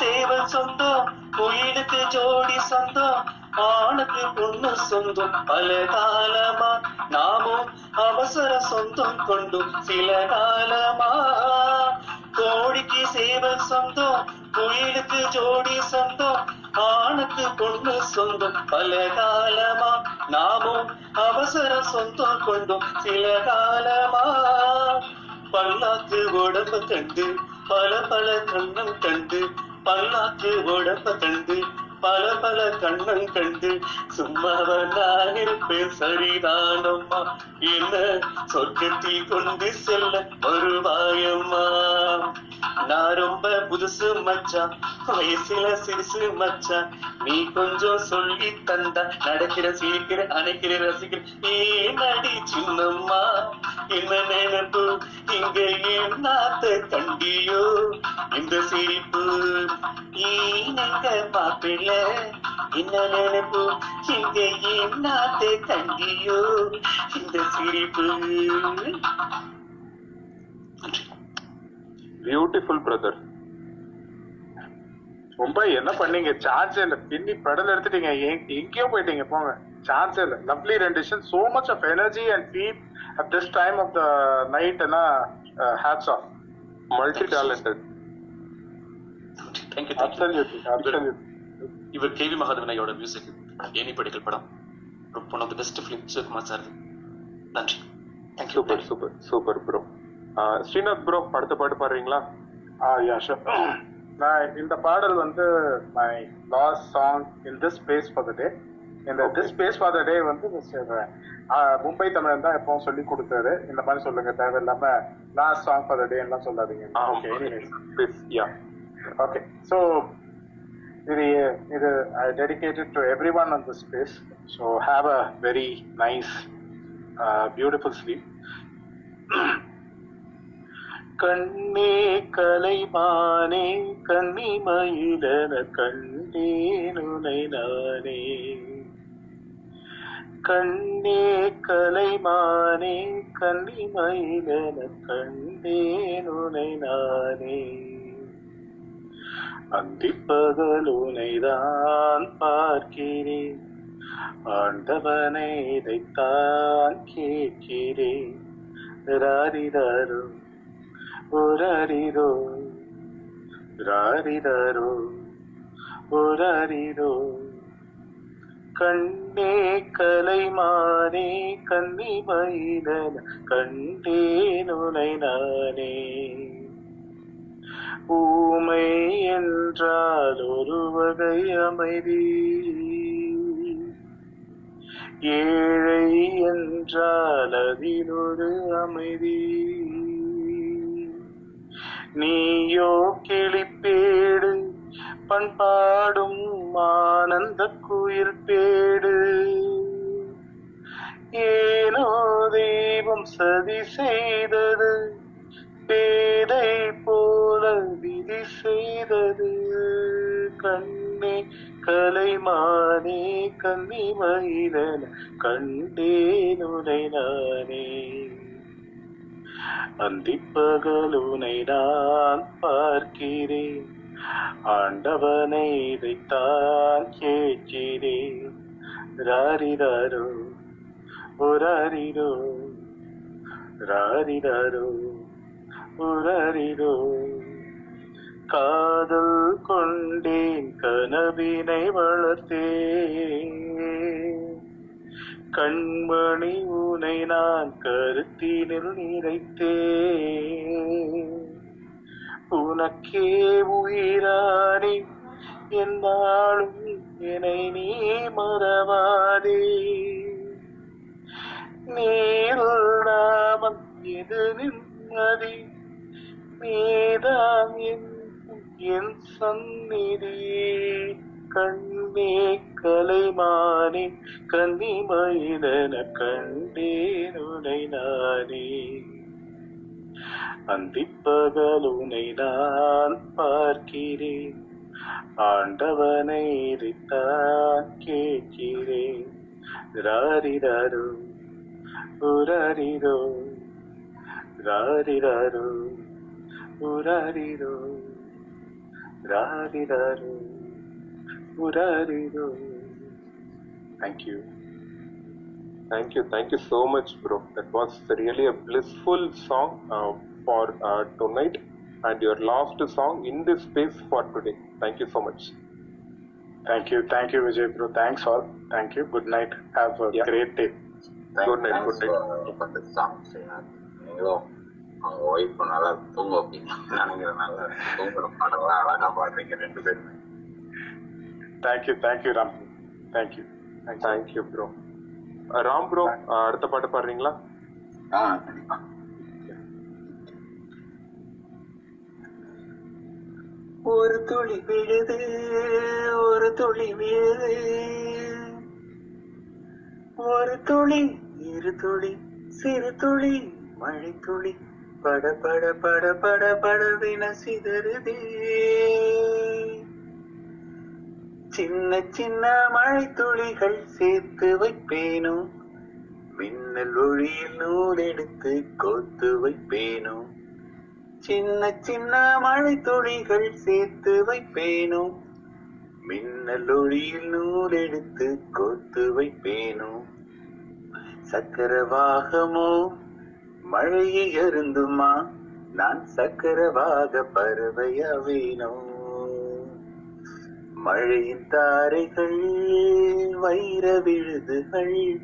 சேவல் சொந்தம் குயிலுக்கு ஜோடி சொந்தம் ஆணுக்கு பொண்ணு சொந்தம். பல காலமா நாமும் அவசர சொந்தம் கொண்டும் சில காலமா கோழிக்கு சேவல் சொந்தம் குயிலுக்கு ஜோடி சொந்தம் ஆணுக்கு பொண்ணு சொந்தம். பல காலமா நாமும் அவசர சொந்தம் கொண்டோம். சில காலமா பல்லாக்கு உடம்ப கண்டு பல பல கண்ணம் கண்டு பல்லாக்கு உடம்ப கண்டு பல பல கண்ணம் கண்டு சும்மாவ நான் இருப்பேன் சரிதானம்மா என்ன சொர்க்கத்தில் கொண்டு செல்ல வருவாயம்மா? நான் ரொம்ப புதுசு மச்சான் வயசுல சிறுசு மச்சான் நீ கொஞ்சம் சொல்லி தந்தா நடக்கிற சிரிக்கிற அணைக்கிற ரசிக்கிற. ஏ நடி சின்னம்மா என்ன நினைப்பு? இங்க ஏன் நாத்த கண்டியோ? இந்த சிரிப்பு நீ ஏனங்க பாப்பிள்ள என்ன நினைப்பு? ஏன் நாத்த கண்டியோ இந்த சிரிப்பு. பியூட்டிஃபுல் பிரதர் ரொம்ப என்ன பண்ணீங்க? சார்ஜ் இல்ல பின்னி பெடல் எடுத்துட்டீங்க. எங்க- எங்கேயோ போயிட்டீங்க. போங்க. சார்ஜ் இல்ல lovely rendition so much of energy and feat at this time of the night என்ன hats off multi talented thank you absolutely absolutely இவர் கேவி மகாதேவனையோட மியூசிக் ஏனி படிக்கல் படம். One of the best film Sivakumar sir நன்றி. Super super super bro Srinath bro அடுத்த பாட்டு பாடுறீங்களா? ஆ yeah sure நான் இந்த பாடல் வந்து my last song in this space for the day இந்த this space for the day வந்து மும்பை தமிழன் தான் எப்பவும் சொல்லி கொடுத்தாரு. இந்த மாதிரி சொல்லுங்க தேவையில்லாம last song for the day எல்லாம் சொல்லாதீங்க ஓகே யா ஓகே ஸோ இது இது I dedicated to everyone on the space so have a very nice beautiful sleep கண்ணே கலைமானே கண்ணி மயிலன கண்டேனுனை நானே கண்ணே கலைமானே கன்னிமயிலென கண்டேன் உனை நானே அந்திப்பகல் உனைதான் பார்க்கிறேன். ஆண்டவனை இதைத்தான் கேட்கிறேன். ராரிதாரோ ஒராரிரோ ராரிதாரோ ஒராரிரோ கண்ணே கலைமானே கன்னிமயிலன கண்டே நுனை நானே. ஊமை என்றால் ஒரு வகை அமைதி. ஏழை என்றால் அதில் ஒரு அமைதி. நீயோ கிளிப்பேடு பண்பாடும் ஆனந்த குயில் பேடு. ஏனோ தெய்வம் சதி செய்தது பேதை போல விதி செய்தது. கண்ணே கலைமானே கன்னிமயிலன மயிலன உனை நானே. அந்திப்பகலுனை நான் பார்க்கிறேன். ஆண்டவனை இதைத்தான் கேட்கிறேன். ராரிதாரோ ஒராரிரோ ராரிதாரோ ஒராரிரோ காதல் கொண்டேன் கனவினை வளர்த்தேன். கண்மணி உனை நான் கருத்தினில் நிறைத்தேன். உனக்கே உயிரானி என்னாலும் என்னை நீ மறவாதே. நீருள் நாமம் எது நிம்மதி நீதான் என் சந்நிதி. கண்ணே கலைமானே கன்னிமயிலன கண்டேன் உனை நானே. அந்திப்பகலுனை நான் பார்க்கிறேன் ஆண்டவனை இதைத்தான் கேட்கிறேன். ராரிராரோ உராரிரோ ராரிராரோ Thank you. Thank you. Thank you so much, bro. That was really a blissful song uh, for uh, tonight and your last song in this space for today. Thank you so much. Thank you. Thank you, Vijay, bro. Thanks all. Thank you. Good night. Have a yeah. great day. Thank, good night. Good night. For, uh, for the அவங்க wife நல்லா தூங்க வைப்பீங்க நினைக்கிறனால தூங்குற பாடலாம் அழகா பாடுறீங்க ரெண்டு பேருமே Thank you. Thank you, Ram. Thank you. Thank you, bro. Uh, Ram bro அடுத்த பாட்டு பாடுறீங்களா ஆ கண்டிப்பா ஒரு துளி விழுது ஒரு துளி விழுது ஒரு துளி இரு துளி சிறு துளி மழை துளி பட பட பட பட படவின சிதறுதே. சின்ன சின்ன மழை துளிகள் சேர்த்து வைப்பேனோ? மின்னல் ஒளியில் நூல் எடுத்து கோத்து வைப்பேனோ? சின்ன சின்ன மழை துளிகள் சேர்த்து வைப்பேனோ? மின்னல் ஒளியில் நூல் எடுத்து கோத்து வைப்பேனோ சக்கரவாகமோ மழையை அருந்துமா? நான் சக்கரவாக பறவையாவேனோ மழையின் தாரைகள் வைர விழுதுகள்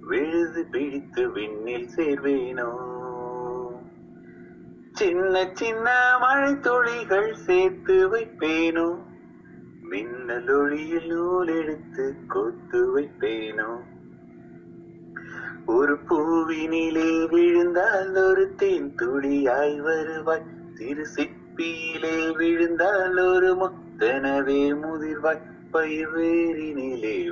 விழுது பிடித்து விண்ணில் சேர்வேனோ. சின்ன சின்ன மழை துளிகள் சேர்த்து வைப்பேனோ. மின்னலொழியில் நூல் எடுத்து கொத்து வைப்பேனோ. ஒரு பூவினிலே விழுந்தால் ஒரு தேன் துளியாய் வருவாய். திரு சிப்பியிலே விழுந்தால் ஒரு முத்தனவே முதிர்வாய். பயிர்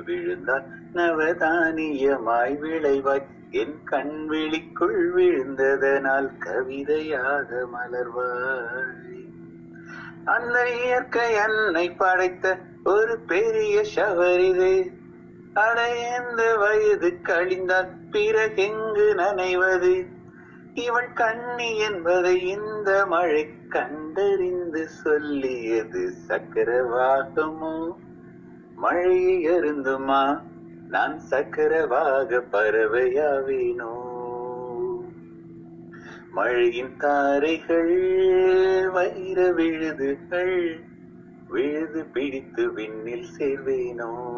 விழுந்தால் நவதானியமாய் விளைவாய். என் கண் விழிக்குள் விழுந்ததனால் கவிதையாக மலர்வாய். அந்த இயற்கை அன்னை படைத்த ஒரு பெரிய ஷவர் இது. அடையந்த வயது கழிந்தால் பிறகெங்கு நனைவது? இவள் கண்ணி என்பதை இந்த மழை கண்டறிந்து சொல்லியது சக்கரவாகமோ? மழையை அருந்துமா? நான் சக்கரவாக பறவையாவேனோ? மழையின் தாரைகள் வைர விழுதுகள் விழுது பிடித்து விண்ணில் சேர்வேனோ?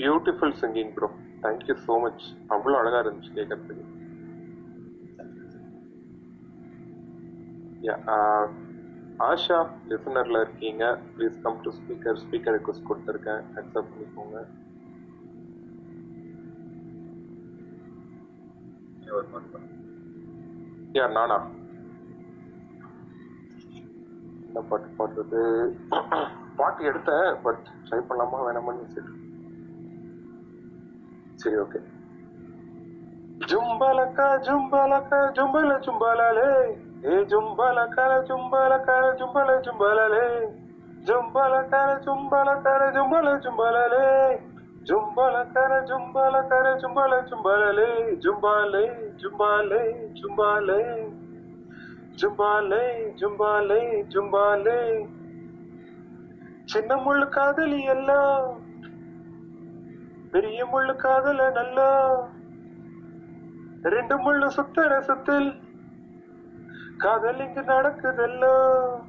Beautiful singing bro thank you so much அவ்வளோ அழகா இருந்துச்சு கேட்கறதுக்கு ஆஷா லிசனர்ல இருக்கீங்க. Please come to speaker speaker request கொடுத்துருக்கேன். அக்செப்ட் பண்ணிக்கோங்க. யா நானா? என்ன பாட்டு பாடுறது? பாட்டு எடுத்தேன் பட் ட்ரை பண்ணலாமா? வேணாமான்னு சரி சரி ஓகே ஜும்பலக்கா ஜும்பலக்கா ஜும்பல ஜும்பலலே. ஏ ஜும்பல ஜும்பலக்கல ஜும்பல ஜும்பலலே. ஜும்பல ஜும்பலக்கல ஜும்பல ஜும்பலலே. ஜும்பல ஜும்பலக்கல ஜும்பல ஜும்பலலே. ஜும்பாலே ஜும்பாலே ஜும்பாலே. ஜும்பாலே ஜும்பாலே ஜும்பாலே. சின்ன முள்ளு காதலி எல்லாம். பெரிய முள்ளு காதல நல்லா. ரெண்டு முள்ளு சுத்தர சுத்தில் காதல் இங்கு நடக்குதெல்லாம்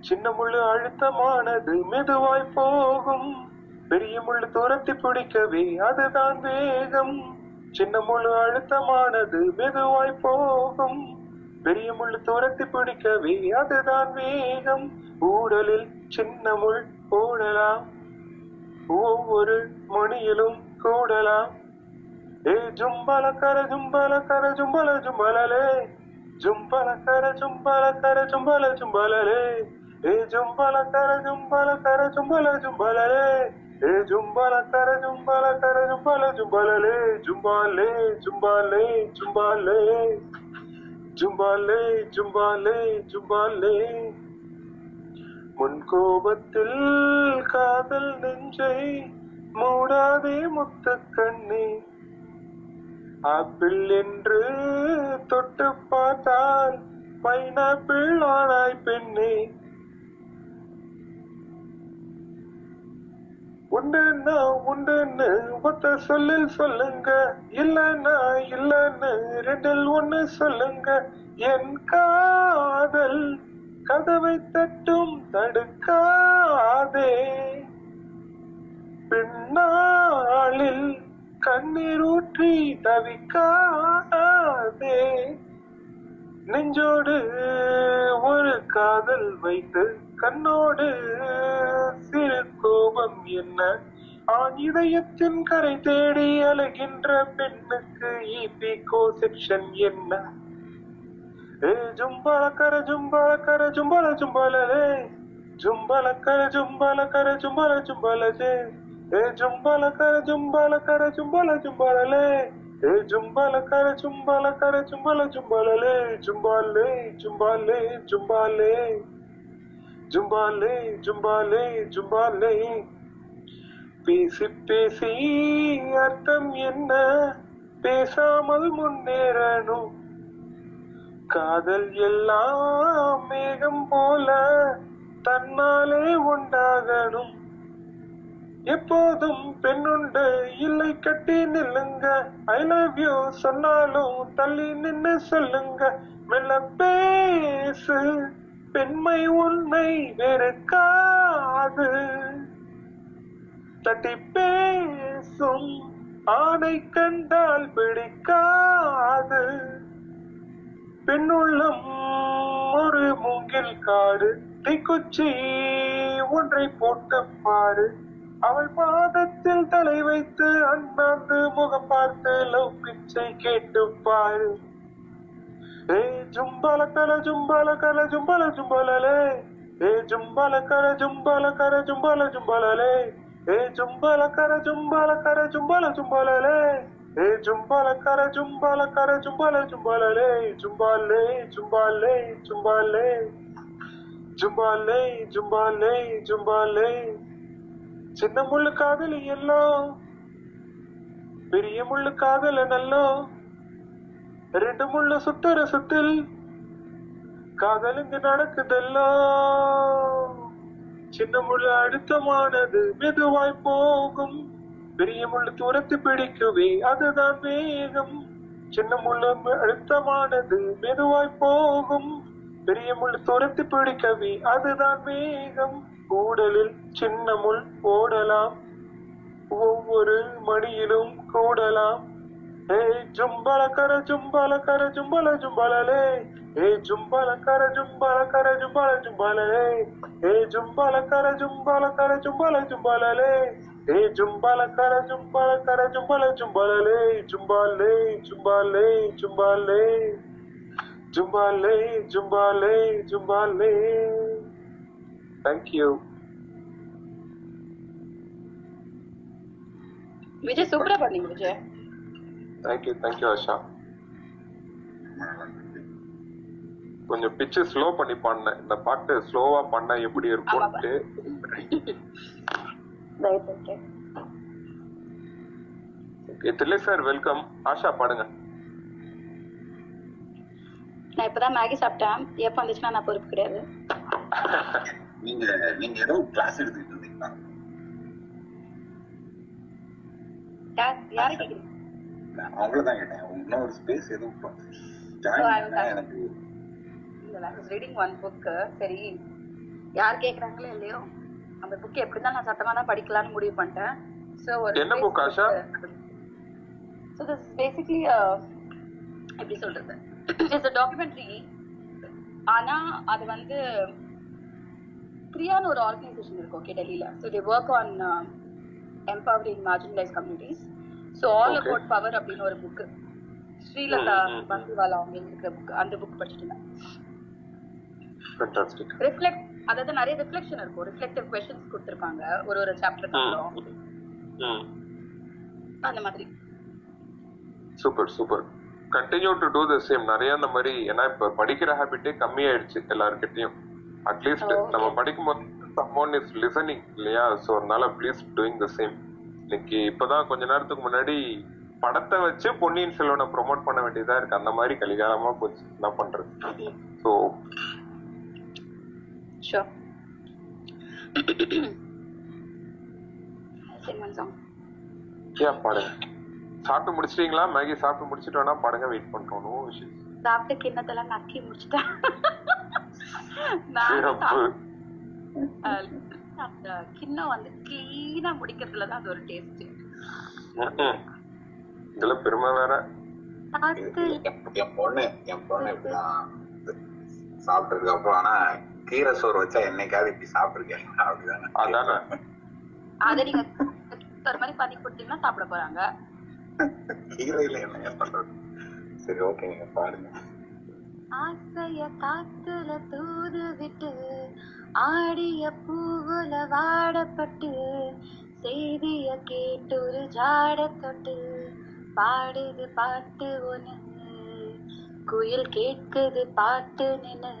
சின்ன முள்ளு அழுத்தமானது மெதுவாய் போகும். பெரிய முள்ளு துரத்தி பிடிக்கவே அதுதான் வேகம். சின்ன முள்ளு அழுத்தமானது மெதுவாய் போகும். பெரிய முள்ளு துரத்தி பிடிக்கவே அதுதான் வேகம். ஊடலில் சின்ன முள் போடலாம். ஒவ்வொரு மணியிலும் கூடலாம். ஏ ஜும்பல கர ஜும்பல கர ஜும்பல ஜும்பலலே. ஜும்பல கர ஜும்பல கர ஜும்பல ஜும்பலலே. ஏ ஜும்பல கர ஜும்பல கர ஜும்பல ஜும்பலலே. ஏ ஜும்பல கர ஜும்பல கர ஜும்பல ஜும்பலலே. ஜும்பாலே ஜும்பாலே ஜும்பாலே. ஜும்பாலே ஜும்பாலே ஜும்பாலே. முன்கோபத்தில் காதல் நெஞ்சை மூடாதே முத்த கண்ணே ஆப்பிள் என்று தொட்டு பார்த்தால் பைனாப்பிள் ஆனாய் பெண்ணே. உண்டுன்னா உண்டுன்னு ஒத்த சொல்லில் சொல்லுங்க. இல்லன்னா இல்லன்னு ரெண்டில் ஒண்ணு சொல்லுங்க. என் காதல் கதவை தட்டும் தடுக்காதே. பின்னாளில் கண்ணீரூற்றி தவிக்காதே. நெஞ்சோடு ஒரு காதல் வைத்து கண்ணோடு சிறு கோபம் என்ன? ஆண் இதயத்தின் கரை தேடி அலைகின்ற பெண்ணுக்கு இபிகோ செக்ஷன் என்ன? ஏ ஜும்பல கர ஜும்பல கர ஜும்பல ஜும்பலலே ஜும்பல கர ஜும்பல கர ஜும்பல ஜும்பலஜே ஏ ஜும்பல கர ஜும்பல கர ஜும்பல ஜும்பலலே ஏ ஜும்பல கர ஜும்பல கர ஜும்பல ஜும்பலலே ஜும்பாலே ஜும்பாலே ஜும்பாலே. ஜும்பாலே ஜும்பாலே ஜும்பாலே. பேசி பேசி அர்த்தம் என்ன? பேசாமல் முன்னேறணும். காதல் எல்லாம் மேகம் போல தன்னாலே உண்டாகணும். எப்போதும் பெண்ணுண்டு இல்லை கட்டி நில்லுங்க. ஐ லவ் யூ சொன்னாலும் தள்ளி நின்னு சொல்லுங்க. மெல்ல பேசு பெண்மை உன்னை வெறுக்காது. தட்டி பேசும் ஆணை கண்டால் பிடிக்காது. பெண்ணுள்ளம் ஒரு மூங்கில் காடு தீக்குச்சி ஒன்றை போட்டு பாரு. அவள் பாதத்தில் தலை வைத்து அண்ணாந்து முகம் பார்த்து லவ் பிச்சை கேட்டு பாரு. ஏ ஜும்பல கல ஜும்பல கல ஜும்பல ஜும்பலலே. ஏ ஜும்பல கர ஜும்பல கர ஜும்பல ஜும்பலலே. ஏ ஜும்பல கர ஜும்பல கர ஜும்பல ஜும்பலலே. ஏ ஜும்பால கர ஜும்பால கர ஜும்பால ஜும்பாலே ஜும்பாலே ஜும்பாலே ஜும்பாலே. ஜும்பாலே ஜும்பாலே ஜும்பாலே. சின்ன முள்ளு காதல் எல்லாம் பெரிய முள்ளு காதல நல்லோ. ரெண்டு முள்ளு சுத்துற சுத்தில் காதலுங்க நடக்குதெல்லாம். சின்ன முள்ளு அழுத்தமானது மெதுவாய் போகும். பெரிய தூரத்து பிடிக்குவே அதுதான் வேகம். சின்ன முள்ளு அழுத்தமானது மெதுவாய் போகும். பெரிய முள் துரத்து பிடிக்கவே அதுதான் வேகம். கூடலில் சின்ன முள் ஒவ்வொரு மணியிலும் கூடலாம். ஏய் ஜும்பல கர ஜும்பல கர ஜும்பல ஜும்பலலே. ஏ ஜும்பல கர ஜும்பல கர ஜும்பல ஜும்பலலே. ஏ ஜும்பல கர ஜும்பல கர ஜும்பல ஜும்பலலே. ஏ ஜும்பல கர ஜும்பல கர ஜும்பல ஜும்பலலே ஜும்பாலே ஜும்பாலே ஜும்பாலே ஜும்பாலே ஜும்பாலே ஜும்பாலே தேங்க்யூ விஜய் சூப்பரா பண்ணீங்க விஜய் தேங்க்யூ தேங்க்யூ ஆஷா கொஞ்சம் பிச்சு ஸ்லோ பண்ணி பாடினேன் இந்த பாட்டு ஸ்லோவா பண்ணா எப்படி இருக்கும்ட்டு. Right okay okay Thillai sir welcome Asha பாடுங்க. நான் இப்பதான் மேகி சாப்பிட்டேன். எப்ப வந்துச்சுன்னா நான் பொறுப்பு கிடையாது. நீங்க நீங்க ஏதோ கிளாஸ் எடுத்துக்கிட்டு இருந்தீங்களா? யார் யாரை கேக்குறீங்க அவங்களதான் கேட்டேன். இன்னொரு ஸ்பேஸ் எதுவும். எனக்கு ரீடிங் ஒன் புக் சரி. யார் கேக்குறாங்களோ இல்லையோ? அந்த புக் எப்படிதான் நான் சத்தமா தான் படிக்கலாம்னு முடிவு பண்ணிட்டேன். சோ ஒரு என்ன book, Asha? So this basically எப்படி சொல்றது? இட்ஸ் a டாக்குமெண்ட்ரி ஆனா அது வந்து பிரியான்னு ஒரு ஆர்கனைசேஷன் இருக்கு ஓகே டெல்லியில. So they work on empowering marginalized communities. So all. About power அப்படின்னு ஒரு புக் ஸ்ரீலதா. பந்திவாலா அவங்க எழுதிருக்கிற புக் அந்த புக் படிச்சுட்டு இருந்தேன். ரிஃப்ளெக்ட் அதாவது நிறைய ரிஃப்ளெக்ஷன் இருக்கும். ரிஃப்ளெக்டிவ் கொஸ்டின்ஸ் கொடுத்துருப்பாங்க ஒரு ஒரு சாப்டருக்கு அப்புறம் அந்த மாதிரி. Super super continue to do the same நிறைய அந்த மாதிரி ஏன்னா இப்ப படிக்கிற ஹேபிட்டே கம்மியாயிடுச்சு எல்லாருக்கிட்டையும் அட்லீஸ்ட் Oh, okay. நம்ம படிக்கும்போது சம்மோன் இஸ் லிசனிங் இல்லையா? சோ அதனால ப்ளீஸ் டூயிங் த சேம் இன்னைக்கு இப்பதான் கொஞ்ச நேரத்துக்கு முன்னாடி படத்தை வச்சு பொன்னியின் செல்வனை ப்ரோமோட் பண்ண வேண்டியதா இருக்கு. அந்த மாதிரி கலிகாலமா போச்சு. என்ன பண்றது? So sure sing one song. ஏன் பாடுங்க சாப்பிட்டு முடிச்சிட்டீங்களா? மேகி சாப்பிட்டு முடிச்சிட்டு வேணா பாடுங்க வெயிட் பண்றோம். நோ விஷயம் சாப்பிட்டு கிண்ணத்தெல்லாம் நக்கி முடிச்சிட்டேன் அந்த கிண்ணம் வந்து கிளீனா முடிக்கிறதுல தான் அது ஒரு டேஸ்ட். இதுல பெருமை வேற. என் பொண்ணு என் பொண்ணு இப்படிதான் சாப்பிட்டதுக்கு அப்புறம் ஆனா கீரை சோறு வச்சா என்னைக்காவது இப்படி சாப்பிட்டுருக்கேன் அப்படிதானே. அதானே. அதை நீங்க ஒரு மாதிரி பண்ணி கொடுத்தீங்கன்னா சாப்பிட போறாங்க. கீரையில என்னங்க பண்றது? சரி ஓகே நீங்க பாருங்க. ஆசைய காத்துல தூது விட்டு ஆடிய பூவுல வாடப்பட்டு செய்திய கேட்டு ஒரு ஜாட தொட்டு பாடுது பாட்டு ஒண்ணு. குயில் கேட்குது பாட்டு நின்னு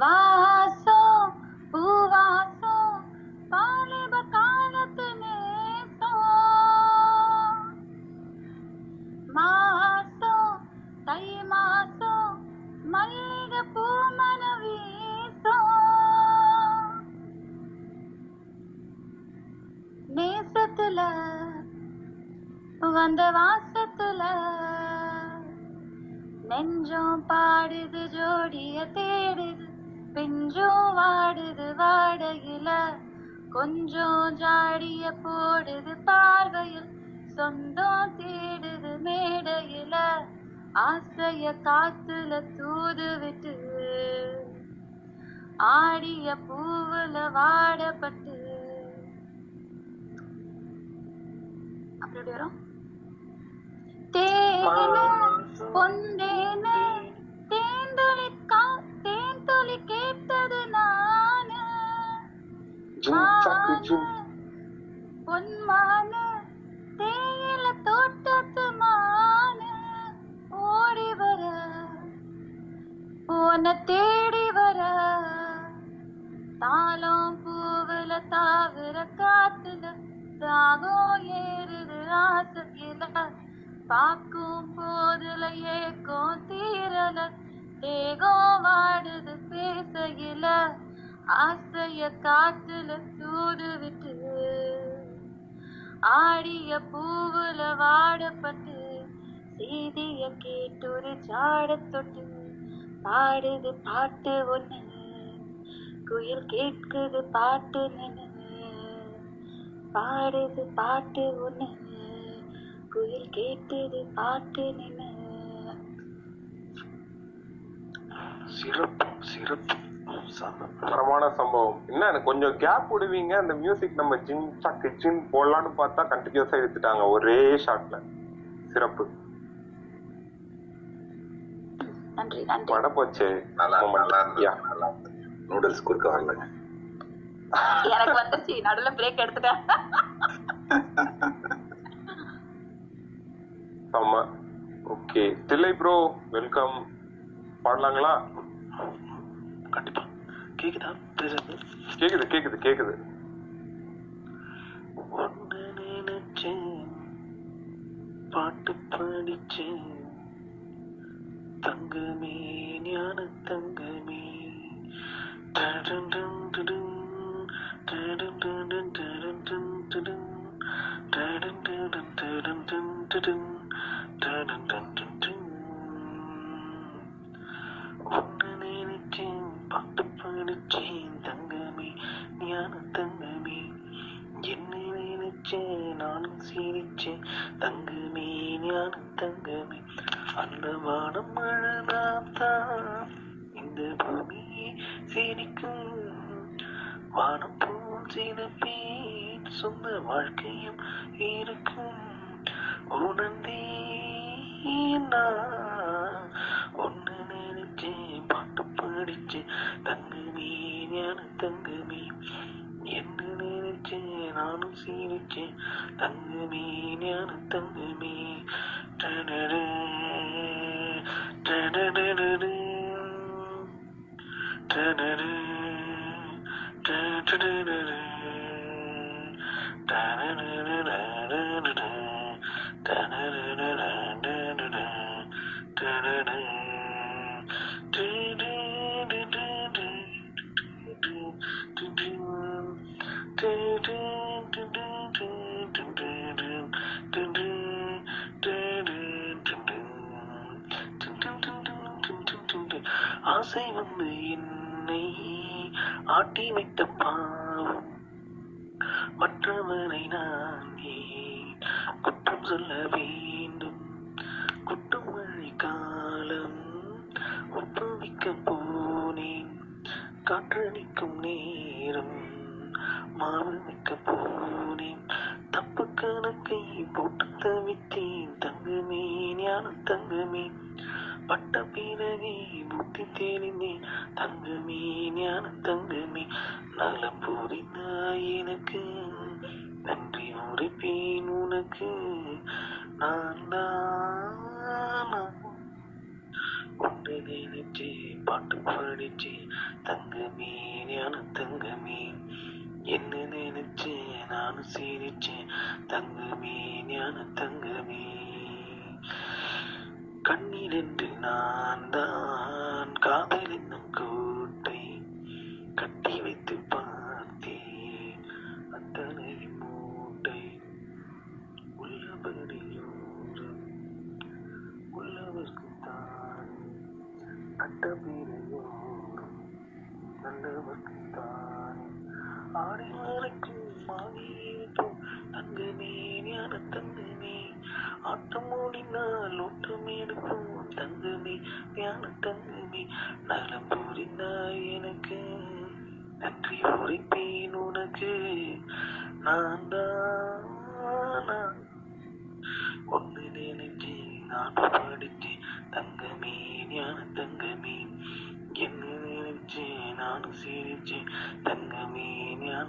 வாசம் பூவாசம் வாலிப காலத்து நேசம். மாசம் தை மாசம் மல்லிகை பூ மன வீசும். நேசத்துல வந்த வாசத்துல நெஞ்சம் பாடுது ஜோடிய தேடுது. பிஞ்சும் வாடுது வாடகில கொஞ்சம் ஜாடிய போடுது பார்வையில் சொந்தம் தேடுது மேடையில ஆசைய காத்துல தூது விட்டு ஆடிய பூவுல வாடப்பட்டு. அப்படி வரும்? தேனே பொந்தேனே தேன்துளி ஜூம் சாக்கு ஜூம் பொன்மான தேயில தோட்டத்து மான ஓடி வர உன்னை தேடி வர. தாளம் பூவுல தாவிர காத்துல தாகம் ஏறுது ராசகில பார்க்கும் போதுல ஏக்கம் தீரல தேகம் வாடுது பேசகில ஆசைய காத்துல தூது விட்டு ஆடிய பூவுல வாடப்பட்டு செய்திய கேட்டொரு ஜாட தொட்டு பாடுது பாட்டு ஒண்ணு குயில் கேட்குது பாட்டு நின்னு பாடுது பாட்டு ஒண்ணு குயில் கேட்குது பாட்டு நின்னு. சிறப்பு சிறப்பு. தரமான சம்பவம். என்ன கொஞ்சம் கேப் விடுவீங்க? அந்த மியூசிக் நம்ம ஜின் சக்கு ஜின் போடலான்னு பார்த்தா கண்டினியூஸா எடுத்துட்டாங்க ஒரே ஷாட்ல சிறப்பு. நன்றி நன்றி. வட போச்சு நல்லா நல்லா நல்லா நூடுல்ஸ் குறுக்க வரலங்க எனக்கு வந்துருச்சு. நடுவுல பிரேக் எடுத்துட்டேன். ஆமா ஓகே தில்லை ப்ரோ வெல்கம் பாடலாங்களா? கண்டிப்பா. கேக்குதா? பேசுறது கேக்குது கேக்குது கேக்குது. ஒன்னு நினைச்சேன். பாட்டு படிச்சேன். தங்கமே ஞான தங்கமே. டடன் டன் டடன், டடன் டடன் டடன் டன் டடன், டடன் டடன் டடன் டன் டடன், டடன் படிச்சேன் தங்கமே ஞான தங்கமே. என்ன நினைச்சேன் நானும் சிரிச்சேன். தங்கமே ஞான தங்கமே. அந்த வானம் அழகாத்தான். இந்த பூமியே சிரிக்கும். வானம் போல் சில சொந்த வாழ்க்கையும் இருக்கும். உணர்ந்தே நான். ஒன்று நினைச்சேன் பாட்டு அடிச்சு தங்குமே ஞான தங்குமே. என்று நினைச்சு நானும் சீரிச்சு தங்குமே ஞான தங்குமே. டடடு டடடடு டடடு டடடடு டடடடு டடடடு ஆசை வந்து என்னை ஆட்டி பாவம். மற்றவரை நான் குற்றம் சொல்ல வேண்டும்? குற்றம் வழி காலம் ஒப்புவிக்க போனேன். காற்றடிக்கும் நேரம் மாவு மிக்க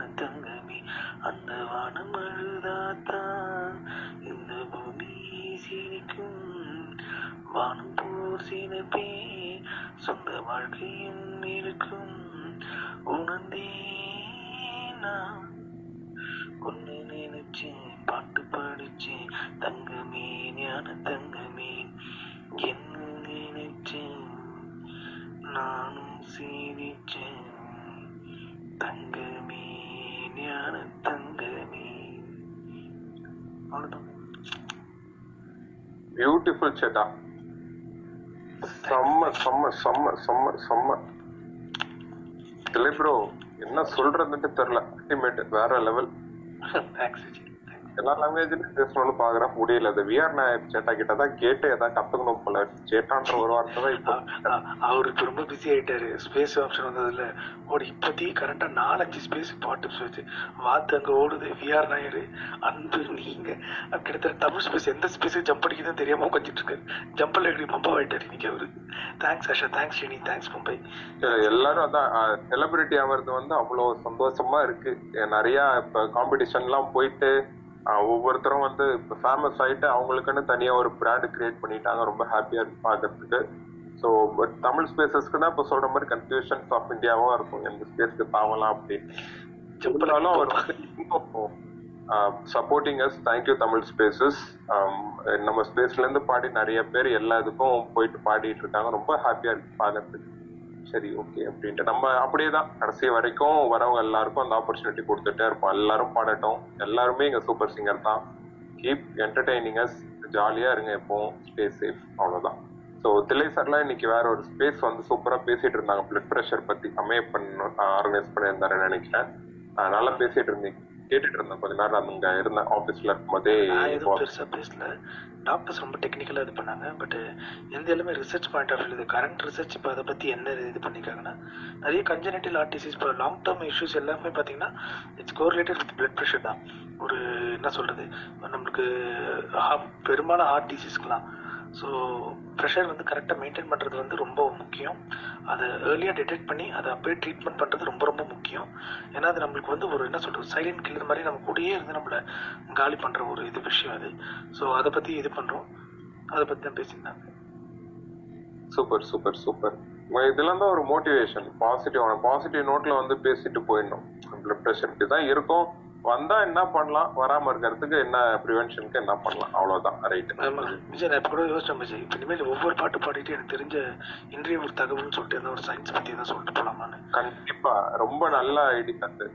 வான தங்கமே அந்த வானம் அழுதாத்தான் இந்த பூமி சீனிக்கும் வானம் போர் சீனப்பே. சொந்த வாழ்க்கையும் இருக்கும் உணர்ந்தே நான் ஒன்று நினைச்சேன் பாட்டு படிச்சேன் தங்கமே ஞான ஞான தங்கமே. என்ன நினைச்சேன்? நானும் சீனிச்சேன் தங்கமே. ஞான தங்கமே. பியூட்டிஃபுல் சேட்டா செம்ம செம்ம செம்ம செம்ம செம்ம. இல்லை ப்ரோ என்ன சொல்றதுன்ட்டு தெரியல. அல்டிமேட் வேற லெவல் தேங்க்ஸ் எல்லா லாங்குவேஜ்லயும் பேசணும்னு பாக்குறேன் முடியல. அது விஆர் நாயர் சேட்டா கிட்ட தான் கேட்டு ஏதாவது கத்துக்கணும் போல சேட்டான்ற ஒரு வார்த்தை தான் இப்போ. அவருக்கு ரொம்ப பிஸி ஆயிட்டாரு. ஸ்பேஸ் ஆப்ஷன் வந்ததுல. ஓடி இப்போதைக்கு கரெக்டா நாலஞ்சு ஸ்பேஸ் பாட்டு வச்சு. வாத்து அங்க ஓடுது. விஆர் நாயர் அன்பு நீங்க. கிட்டத்தட்ட தமிழ் ஸ்பேஸ் எந்த ஸ்பேஸ் ஜம்ப் அடிக்குதுன்னு தெரியாம உட்காந்துட்டு இருக்காரு. ஜம்பில் எப்படி பம்பா ஆயிட்டாரு இன்னைக்கு அவரு? Thanks Asha. Thanks Srini thanks Mumbai எல்லாரும் அதான் செலிபிரிட்டி ஆகிறது வந்து அவ்வளவு சந்தோஷமா இருக்கு. நிறைய இப்ப காம்படிஷன் எல்லாம் போயிட்டு ஒவ்வொருத்தரும் வந்து இப்ப ஃபேமஸ் ஆயிட்டு அவங்களுக்குன்னு தனியா ஒரு பிராண்ட் கிரியேட் பண்ணிட்டாங்க. ரொம்ப ஹாப்பியா இருக்கு பாக்குறதுக்கு. ஸோ பட் தமிழ் ஸ்பேசஸ்க்கு தான் சொல்ற மாதிரி கன்ஃபியூஷன்ஸ் ஆஃப் இந்தியாவும் இருக்கும். எந்த ஸ்பேஸ்க்கு தாவலாம் அப்படின்னு இருந்தாலும் அவர் வந்து supporting us thank you Tamil spaces நம்ம ஸ்பேஸ்ல இருந்து பாடி நிறைய பேர் எல்லா இதுக்கும் போயிட்டு பாடிட்டு இருக்காங்க. ரொம்ப ஹாப்பியா இருக்கு பாக்கிறதுக்கு. சரி ஓகே அப்படின்ட்டு. நம்ம அப்படியே தான் கடைசி வரைக்கும் வரவங்க எல்லாருக்கும் அந்த ஆப்பர்ச்சுனிட்டி கொடுத்துட்டே இருப்போம். எல்லாரும் பாடட்டும். எல்லாருமே இங்க சூப்பர் சிங்கர் தான். கீப் என்டர்டைனிங் அஸ் ஜாலியா இருங்க எப்பவும். ஸ்டே சேஃப் அவ்வளவுதான். ஸோ தில்லை சார்லாம் இன்னைக்கு வேற ஒரு ஸ்பேஸ் வந்து சூப்பரா பேசிட்டு இருந்தாங்க. பிளட் ப்ரெஷர் பத்தி அமைய ஆர்கனைஸ் பண்ணியிருந்தாருன்னு நினைக்கிறேன். நல்லா பேசிட்டு இருந்தீங்க. கேட்டுட்டு இருந்தேன் கொஞ்ச நேரம் அங்க இருந்தேன். ஆபீஸ்ல இருக்கும்போதே நான் பெருசா பேசல. டாக்டர்ஸ் ரொம்ப டெக்னிக்கலா இது பண்ணாங்க. பட் எந்த எல்லாமே research point of view current research இப்போ அதை பத்தி என்ன இது பண்ணிருக்காங்கன்னா நிறைய கன்ஜெனட்டிவ் ஹார்ட் டிசீஸ் இப்போ லாங் டேர்ம் இஷ்யூஸ் எல்லாமே பார்த்தீங்கன்னா it's correlated with blood pressure தான். ஒரு என்ன சொல்றது? நம்மளுக்கு பெரும்பாலும் ஹார்ட் டிசீஸ்க்குலாம் ஸோ ப்ரெஷர் வந்து கரெக்டாக மெயின்டைன் பண்ணுறது வந்து ரொம்ப முக்கியம். அதை ஏர்லியாக டிடெக்ட் பண்ணி அதை அப்படியே ட்ரீட்மெண்ட் பண்ணுறது ரொம்ப ரொம்ப முக்கியம். ஏன்னா அது நம்மளுக்கு வந்து ஒரு என்ன சொல்கிறது சைலண்ட் கில்லர் மாதிரி நம்ம கூடயே இருந்து நம்மளை காலி பண்ணுற ஒரு இது விஷயம் அது. ஸோ அதை பற்றி இது பண்ணுறோம் அதை பற்றி தான் பேசியிருந்தாங்க. Super super super. இதெல்லாம் தான் ஒரு மோட்டிவேஷன் பாசிட்டிவ் பாசிட்டிவ் நோட்டில் வந்து பேசிட்டு போயிடணும். பிளட் ப்ரெஷர் இப்படிதான் இருக்கும். வந்தா என்ன பண்ணலாம்? வராம இருக்கிறதுக்கு என்ன ப்ரிவென்ஷனுக்கு என்ன பண்ணலாம்? அவ்வளவுதான். ரைட் விஜய் நான் கூட யோசிச்சேன் விஜய் இப்போ இனிமேல் ஒவ்வொரு பாட்டு பாடிட்டு எனக்கு தெரிஞ்ச இன்றைய ஒரு தகவல்னு சொல்லிட்டு எந்த ஒரு சயின்ஸ் பற்றி எதாவது சொல்லிட்டு போலாமான்னு. கண்டிப்பா. ரொம்ப நல்ல ஐடியா அது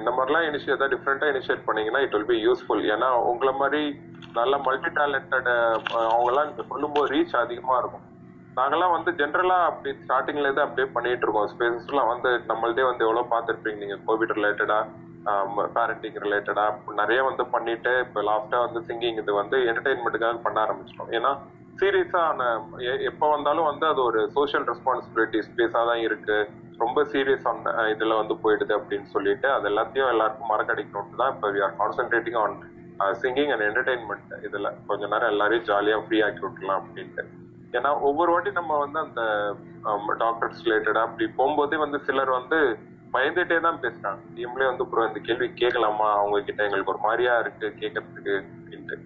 இந்த மாதிரிலாம் இனிஷியேட் ஏதாவது டிஃப்ரெண்டா இனிஷியேட் பண்ணீங்கன்னா இட் வில் பி யூஸ்ஃபுல் ஏன்னா உங்களை மாதிரி நல்ல மல்டி டேலண்டட் அவங்கெல்லாம் சொல்லும்போது ரீச் அதிகமா இருக்கும். நாங்கெல்லாம் வந்து ஜென்ரலா அப்படி ஸ்டார்டிங்ல இருந்து அப்படியே பண்ணிட்டு இருக்கோம். ஸ்பேசஸ்லாம் வந்து நம்மள்தே வந்து எவ்வளவு பார்த்துருப்பீங்க? நீங்க கோவிட் ரிலேட்டடா பேரண்டிங் ரிலேட்டடா நிறைய வந்து பண்ணிட்டு இப்போ லாஸ்டா வந்து சிங்கிங் இது வந்து என்டர்டைன்மெண்ட்டுக்காக பண்ண ஆரம்பிச்சிட்டோம். ஏன்னா சீரியஸான எப்போ வந்தாலும் வந்து அது ஒரு சோஷியல் ரெஸ்பான்சிபிலிட்டி ஸ்பேஸா தான் இருக்கு. ரொம்ப சீரியஸ் இதில் இதுல வந்து போயிடுது அப்படின்னு சொல்லிட்டு அது எல்லாத்தையும் எல்லாருக்கும் மறக்கடிக்கணும்னு தான் இப்போ we are concentrating on singing and entertainment இதுல கொஞ்ச நேரம் எல்லாரையும் ஜாலியா ஃப்ரீ ஆக்கி விட்டுலாம் அப்படின்ட்டு. ஏன்னா ஒவ்வொரு வாட்டி நம்ம வந்து அந்த டாக்டர்ஸ் ரிலேட்டடா அப்படி போகும்போதே வந்து சிலர் வந்து பயந்துட்டே தான் பேசுறாங்க. இவங்களே வந்து ப்ரோ இந்த கேள்வி கேட்கலாமா? அவங்க கிட்ட எங்களுக்கு ஒரு மாதிரியா இருக்கு கேட்கறதுக்கு அப்படின்ட்டு.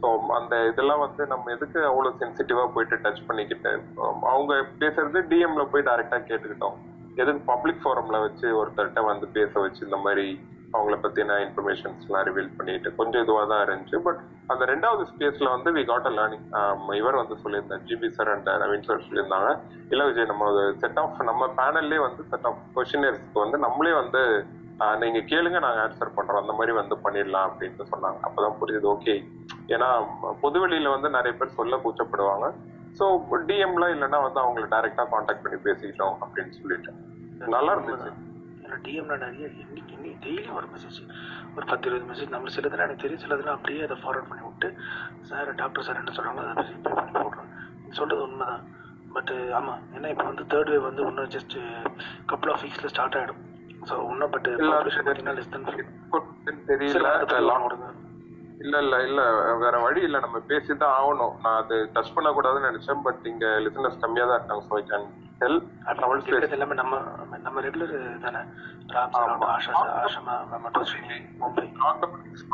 ஸோ அந்த இதெல்லாம் வந்து நம்ம எதுக்கு அவ்வளோ சென்சிட்டிவா போயிட்டு டச் பண்ணிக்கிட்டு um, அவங்க பேசுறது டிஎம்ல போய் டைரக்டா கேட்டுக்கிட்டோம். எதுக்கு பப்ளிக் ஃபோரம்ல வச்சு ஒருத்தர்கிட்ட வந்து பேச வச்சு இந்த மாதிரி அவங்கள பத்தின இன்ஃபர்மேஷன்ஸ் எல்லாம் ரிவீல் பண்ணிட்டு கொஞ்சம் இதுவா தான் இருந்துச்சு. பட் அந்த ரெண்டாவது ஸ்பேஸ்ல வந்து வி காட் அ லேர்னிங் இவர் வந்து சொல்லியிருந்தார் GP sir and Naveen sir சொல்லியிருந்தாங்க. இல்ல விஜய் நம்ம செட் ஆஃப் நம்ம பேனல்லே வந்து செட் ஆஃப் கொஷினர்ஸ்க்கு வந்து நம்மளே வந்து நீங்க கேளுங்க நாங்க ஆன்சர் பண்றோம். அந்த மாதிரி வந்து பண்ணிடலாம் அப்படின்னு சொன்னாங்க. அப்பதான் புரியுது ஓகே ஏன்னா பொதுவெளியில வந்து நிறைய பேர் சொல்ல கூச்சப்படுவாங்க. ஸோ டிஎம்ல இல்லைன்னா வந்து அவங்கள டைரக்டா காண்டாக்ட் பண்ணி பேசிக்கிட்டோம் அப்படின்னு சொல்லிட்டு. நல்லா இருந்துச்சு. டிஎம்ல நிறைய எண்ணிக்கை டெய்லி ஒரு மெசேஜ் ஒரு பத்து இருபது மெசேஜ் நம்ம சிலதுலாம் எனக்கு தெரியும் சிலதுலாம் அப்படியே அதை ஃபார்வர்ட் பண்ணி விட்டு சார் டாக்டர் சார் என்ன சொல்றாங்களோ அதை ரிப்ளை பண்ணி போடுறோம் நீ சொல்றது உண்மைதான். பட் ஆமா ஏன்னா இப்போ வந்து தேர்ட் வேவ் வந்து இன்னும் ஜஸ்ட் கப்புள் ஆஃப் வீக்ஸ்ல ஸ்டார்ட் ஆயிடும். ஸோ இன்னும் பட் பார்த்தீங்கன்னா லெஸ் தன் தெரியல. இல்ல இல்ல இல்ல. வேற வழி இல்ல. நம்ம பேசிதான் ஆகணும். நான் அது டச் பண்ண கூடாதுன்னு நினைச்சேன் பட் இங்க லிசனர்ஸ் கம்மியா தான் இருக்காங்க ஸோ ஐ கேன் தமிழ் இருக்கிறது எல்லாமே நம்ம நம்ம ரெகுலர் தானே?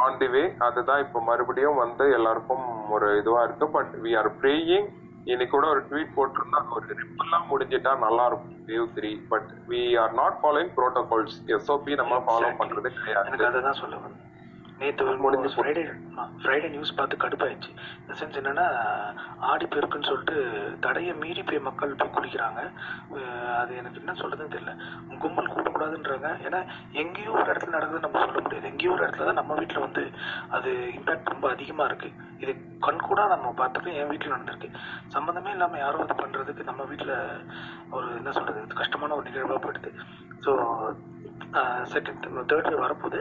ஆன் தி வே அதுதான் இப்போ மறுபடியும் வந்து எல்லாருக்கும் ஒரு இதுவா இருக்கு. பட் வி ஆர் ப்ரேயிங் இன்னைக்கு கூட ஒரு ட்வீட் போட்டிருந்தா ஒரு ரிப்பெல்லாம் முடிஞ்சிட்டா நல்லா இருக்கும். Wave three but we are not following protocols SOP நம்ம ஃபாலோ பண்றது கிடையாது. அதை தான் சொல்ல வந்தேன். நேற்று முடிஞ்சு ஃப்ரைடே ஃப்ரைடே நியூஸ் பார்த்து கடுப்பாயிடுச்சு. இந்த சென்ஸ் என்னன்னா ஆடி பெருக்குன்னு சொல்லிட்டு தடையை மீறி போய் மக்கள் போய் குளிக்கிறாங்க. அது எனக்கு என்ன சொல்றதுன்னு தெரியல. கும்பல் கூடக்கூடாதுன்றாங்க ஏன்னா எங்கேயோ ஒரு இடத்துல நடக்குதுன்னு நம்ம சொல்ல முடியாது. எங்கேயோ ஒரு இடத்துல தான் நம்ம வீட்டில் வந்து அது இம்பேக்ட் ரொம்ப அதிகமாக இருக்கு. இது கண்கூடா நம்ம பார்த்துருக்கோம் என் வீட்டில் நடந்திருக்கு. சம்மந்தமே இல்லாமல் யாரோ அது பண்ணுறதுக்கு நம்ம வீட்டில் ஒரு என்ன சொல்றது கஷ்டமான ஒரு நிகழ்வாக போயிடுது. ஸோ செகண்ட் தேர்ட் வேவ் வரப்போகுது.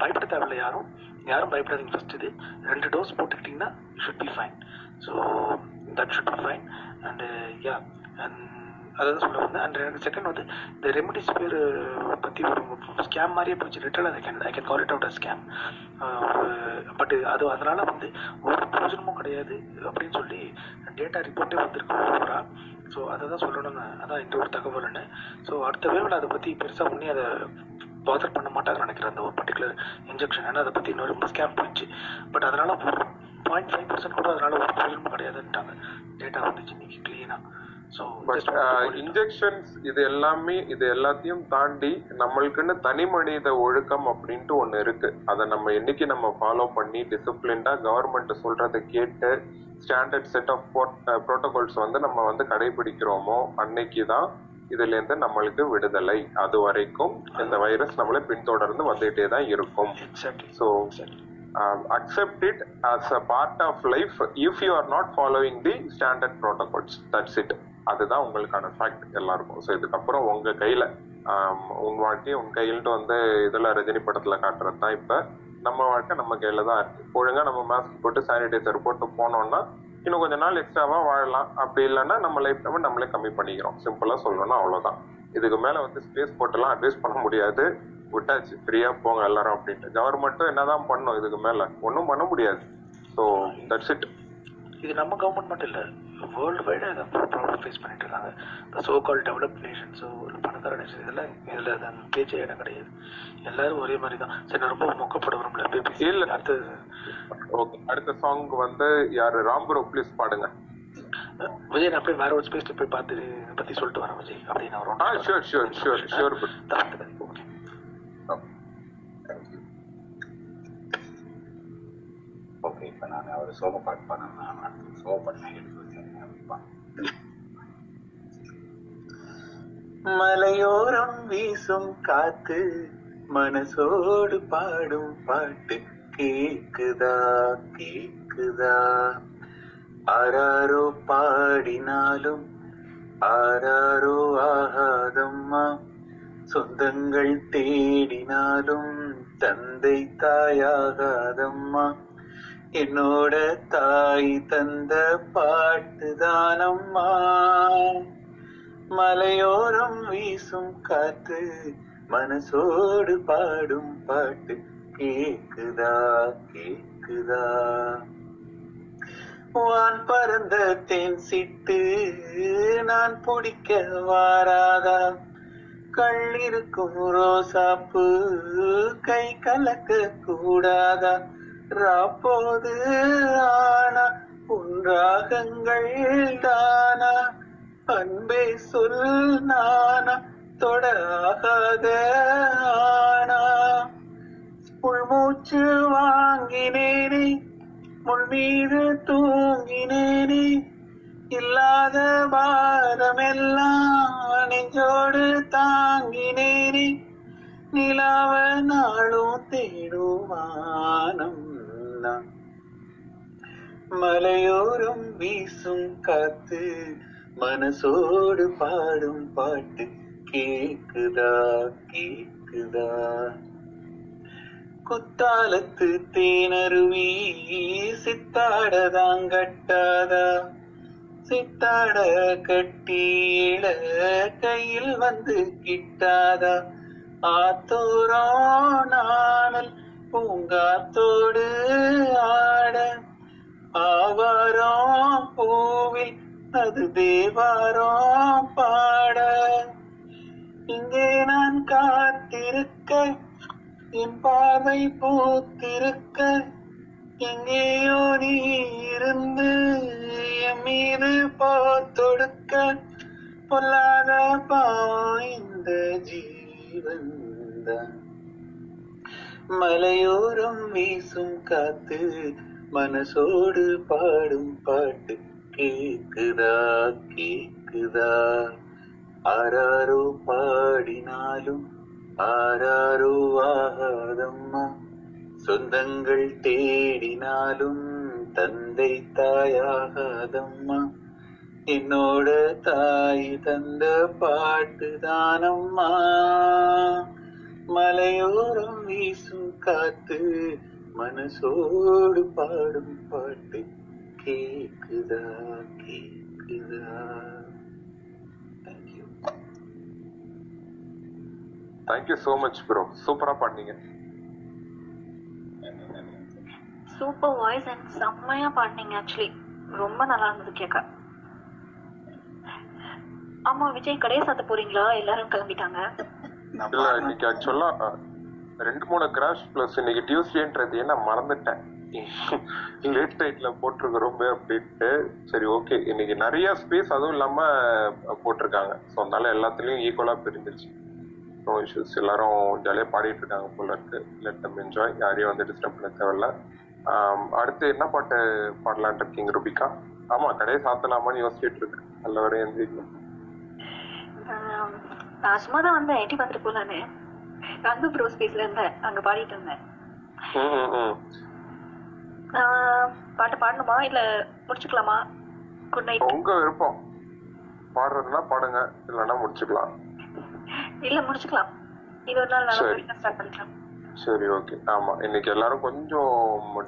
பயப்பட தேவையில்ல யாரும். யாரும் பயப்படாதீங்க ஃபஸ்ட் இது. ரெண்டு dose போட்டுக்கிட்டிங்கன்னா should be fine so that should be fine and ya அதான் சொல்ல வந்தேன். அண்ட் எனக்கு செகண்ட் வந்து இந்த ரெமடிஸ் பேர் பற்றி ஒரு ஸ்கேம் மாதிரியே போச்சு. Literal I can I can call it out a scam but அது அதனால் வந்து ஒரு பிரயோஜனமும் கிடையாது அப்படின்னு சொல்லி டேட்டா ரிப்போர்ட்டே வந்திருக்கு ஓவரா ஸோ அதை தான் சொல்லணும்னு அதான் இந்த ஒரு தகவல்னு ஸோ அடுத்த வேவில் அதை பற்றி பெருசாக ஒன்றே அதை பாதர் பண்ண மாட்டாங்கன்னு நினைக்கிறேன். அந்த ஒரு பர்டிகுலர் இன்ஜெக்ஷன் ஏன்னா அதை பற்றி இன்னும் ரொம்ப ஸ்கேம் போயிடுச்சு. பட் அதனால ஒரு பாயிண்ட் ஃபைவ் பர்சன்ட் கூட அதனால ஒரு பிரயோஜனமும் கிடையாதுன்ட்டாங்க. டேட்டா வந்துச்சு இன்னைக்கு க்ளீனாக பட் இன்ஜெக்ஷன்ஸ் இது எல்லாமே இது எல்லாத்தையும் தாண்டி நம்மளுக்குன்னு தனி மனித ஒழுக்கம் அப்படின்ட்டு ஒண்ணு இருக்கு. அதை நம்ம என்னைக்கு நம்ம ஃபாலோ பண்ணி டிசிப்ளின்டா கவர்மெண்ட் சொல்றதை கேட்டு ஸ்டாண்டர்ட் செட் ஆஃப் ப்ரோட்டோகால்ஸ் வந்து நம்ம வந்து கடைபிடிக்கிறோமோ அன்னைக்கு தான் இதுல இருந்து நம்மளுக்கு விடுதலை. அது வரைக்கும் இந்த வைரஸ் நம்மளை பின்தொடர்ந்து வந்துட்டே தான் இருக்கும். So accept it as a part of life if you are not following the standard protocols that's it அதுதான் உங்களுக்கான ஃபேக்ட் எல்லாருக்கும். ஸோ இதுக்கப்புறம் உங்க கையில உன் வாழ்க்கை உன் கையில்ட்டு வந்து இதுல ரஜினி படத்துல காட்டுறது தான் இப்ப நம்ம வாழ்க்கை நம்ம கையில தான் இருக்கு. ஒழுங்கா நம்ம மாஸ்க் போட்டு சானிடைசர் போட்டு போனோம்னா இன்னும் கொஞ்ச நாள் எக்ஸ்ட்ராவா வாழலாம். அப்படி இல்லைன்னா நம்ம லைஃப் டைம் நம்மளே கம்மி பண்ணிக்கிறோம். சிம்பிளா சொல்லணும்னா அவ்வளவுதான். இதுக்கு மேல வந்து ஸ்பேஸ் போட்டுலாம் அட்வைஸ் பண்ண முடியாது. விட்டாச்சு ஃப்ரீயா போங்க எல்லாரும் அப்படின்ட்டு. கவர்மெண்ட்டும் என்னதான் பண்ணும் இதுக்கு மேல? ஒன்றும் பண்ண முடியாது. ஸோ தட்ஸ் இட் இது நம்ம கவர்மெண்ட் மட்டும் இல்லை. வேர்ல்டு வைடு அதை ப்ராப்ளம் ஃபேஸ் பண்ணிட்டு இருக்காங்க. இந்த சோ கால் டெவலப் நேஷன்ஸோ ஒரு பணக்கார நேஷன் இதெல்லாம் இதில் அந்த பேச்சே இடம் கிடையாது. எல்லாரும் ஒரே மாதிரி தான் சரி நான் ரொம்ப மொக்கப்பட விரும்பல பேபி இல்ல அடுத்தது. ஓகே அடுத்த சாங் வந்து யாரு? ராம் ப்ரோ ப்ளீஸ் பாடுங்க. விஜய் நான் அப்படியே வேற ஒரு ஸ்பேஸ்ல போய் பார்த்து இதை பத்தி சொல்லிட்டு வரேன் விஜய். அப்படின்னு நான் ஆ sure sure sure sure okay. Okay இப்போ நான் அவர் சோக பாட்டு பண்ணேன் நான் சோக பாட்டு எடுத்து மலையோரம் வீசும் காத்து மனசோடு பாடும் பாட்டு கேக்குதா கேக்குதா? ஆராரோ பாடினாலும் ஆராரோ ஆகாதம்மா. சொந்தங்கள் தேடினாலும் தந்தை தாயாகாதம்மா. என்னோட தாய் தந்த பாட்டுதானம்மா மலையோரம் வீசும் காத்து மனசோடு பாடும் பாட்டு கேக்குதா கேக்குதா? வான் பறந்த தேன் சிட்டு நான் பிடிக்க வாராதா? கள்ளிருக்கும் ரோசாப்பு கை கலக்க கூடாதா ராப்போது ஆனா உன்றாகங்கள் தானா? அன்பே சொல் நானா தொடராகாத ஆனா? உள்மூச்சு வாங்கினேனே முள் மீது தூங்கினேனே இல்லாத பாரமெல்லாம் நெஞ்சோடு தாங்கினேனே நிலாவ நாளும் தேடுவானம் நான் மலையோரம் வீசும் காத்து மனசோடு பாடும் பாட்டு கேக்குதா கேக்குதா? குத்தாலத்து தேனருவி சித்தாடதாங்கட்டாதா சித்தாட கட்டியில கையில் வந்து கிட்டாதா? ஆத்தோரானல் பூங்காத்தோடு ஆட ஆவாரம் பூவில் அது தேவாரம் பாட. இங்கே நான் காத்திருக்க என் பார்வை பூத்திருக்க எங்கேயோ நீ இருந்து என் மீது போத்தொடுக்க பொல்லாத பா இந்த ஜீவன் தான். மலையோரம் வீசும் காத்து மனசோடு பாடும் பாட்டு கேக்குதா கேக்குதா? ஆராரோ பாடினாலும் ஆராரோ ஆகாதம்மா. சொந்தங்கள் தேடினாலும் தந்தை தாயாகாதம்மா. என்னோட தாய் தந்த பாட்டு தானம்மா. மலையோரம் வீசும் காத்து மனசோடு பாடும் பாட்டு கேக்குதா கேக்குதா? தேங்க்யூ ஸோ மச் ப்ரோ சூப்பரா பாடினீங்க. சூப்பர் வாய்ஸ் அண்ட் செம்மையா பாடினீங்க ஆக்சுவலி ரொம்ப நல்லா இருந்தது கேட்க ஆமா விஜய் கடையை சாத்த போறீங்களா? எல்லாரும் கிளம்பிட்டாங்க. இல்ல இன்னைக்கு ஆக்சுவலா ரெண்டு மூணு கிராஷ் பிளஸ் இன்னைக்கு டியூஸ்டேன்றது நான் மறந்துட்டேன். லேட் நைட்ல போட்டிருக்கிறோமே அப்படின்ட்டு. சரி ஓகே இன்னைக்கு நிறைய ஸ்பேஸ் அதுவும் இல்லாம போட்டிருக்காங்க. ஸோ அதனால எல்லாத்துலயும் ஈக்குவலா பிரிஞ்சிருச்சு. நோ இஷ்யூஸ் எல்லாரும் ஜாலியா பாடிட்டு இருக்காங்க போல இருக்கு. லெட் தம் என்ஜாய் யாரையும் வந்து டிஸ்டர்ப் பண்ண தேவையில்ல. அடுத்து என்ன பாட்டு பாடலான் இருக்கீங்க ருபிகா? ஆமா கடையை சாத்தலாமான்னு யோசிச்சுட்டு இருக்கேன். நல்ல வரையும் எந்திரிக்கணும். நான் சும்மா தான் வந்தேன். எட்டி பார்த்துட்டு போலான்னு. ரந்து ப்ரோ ஸ்பேஸ்ல இருந்தேன். அங்க பாடிட்டு இருந்தேன். பாட்டு பாடணுமா? இல்ல முடிச்சுக்கலாமா? குட் நைட் உங்க விருப்பம். பாடுறதுன்னா பாடுங்க. இல்லைன்னா முடிச்சுக்கலாம். இல்ல முடிச்சுக்கலாம். இது ஒரு நாள். நல்லா ஸ்டார்ட் பண்ணிக்கலாம். சரி ஓகே ஆமா. இன்னைக்கு எல்லாரும் கொஞ்சம்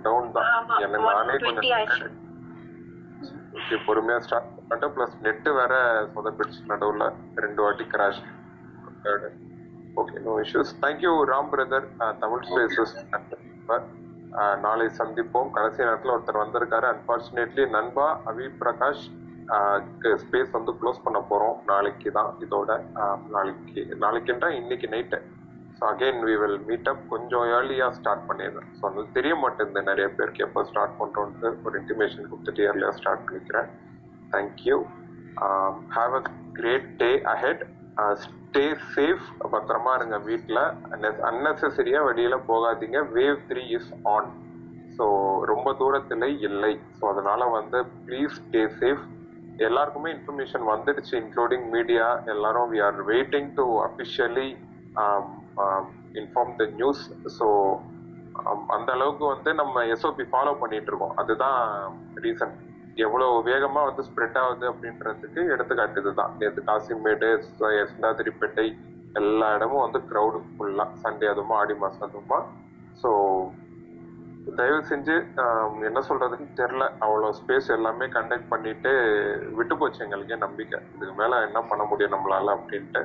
டவுன் தான். எனக்கு நானே 120 கொஞ்சம் பொறுமையா ஸ்டார்ட் பண்ணிட்டேன் ப்ளஸ் நெட்டு வேற சொதப்பிடுச்சு நடுவுல. ரெண்டு வாட்டி crash okay no issues thank you Ram brother Tamil spaces நாளை சந்திப்போம். கடைசி நேரத்துல ஒருத்தர் வந்திருக்காரு. அன்பார்ச்சுனேட்லி நண்பா அவி பிரகாஷ் ஸ்பேஸ் வந்து க்ளோஸ் பண்ண போறோம். நாளைக்கு தான் இதோட ஆஹ், நாளைக்கு நாளைக்குன்றா இன்னைக்கு night so again we will meet up கொஞ்சம் ஏர்லியாக ஸ்டார்ட் பண்ணிடுறேன். ஸோ அது தெரிய மாட்டேங்குது. நிறைய பேருக்கு எப்போ ஸ்டார்ட் பண்ணுறோன்ட்டு ஒரு இன்டிமேஷன் கொடுத்துட்டு ஏர்லியாக ஸ்டார்ட் பண்ணிக்கிறேன். Thank you have a great day ahead stay safe பத்திரமா இருங்க வீட்டில் அன்னெசரியாக வெளியில் போகாதீங்க. Wave three is on so ரொம்ப தூரத்தில் இல்லை. ஸோ அதனால வந்து ப்ளீஸ் ஸ்டே சேஃப் எல்லாருக்குமே இன்ஃபர்மேஷன் வந்துடுச்சு இன்க்ளூடிங் மீடியா எல்லாரும் we are waiting to officially inform the news so அந்த அளவுக்கு வந்து நம்ம எஸ்ஓபி ஃபாலோ பண்ணிட்டு இருக்கோம். அதுதான் ரீசன் எவ்வளவு வேகமா வந்து ஸ்ப்ரெட் ஆகுது அப்படின்றதுக்கு எடுத்துக்காட்டு இதுதான். நேற்று காசிமேடு சிந்தாதிரிப்பேட்டை எல்லா இடமும் வந்து க்ரௌடு ஃபுல்லா சண்டே அதுமா ஆடி மாசம் அதுமா ஸோ தயவு செஞ்சு என்ன சொல்றதுன்னு தெரில அவ்வளோ ஸ்பேஸ் எல்லாமே கண்டக்ட் பண்ணிட்டு விட்டு போச்சு எங்களுக்கே நம்பிக்கை. இதுக்கு மேல என்ன பண்ண முடியும் நம்மளால அப்படின்ட்டு.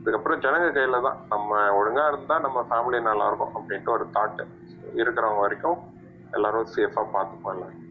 இதுக்கப்புறம் ஜனங்க கையில தான். நம்ம ஒழுங்கா இருந்தா நம்ம ஃபேமிலி நல்லா இருக்கும் அப்படின்ட்டு ஒரு தாட்டு இருக்கிறவங்க வரைக்கும் எல்லாரும் சேஃபா பார்த்துப்போம் எல்லாரும்.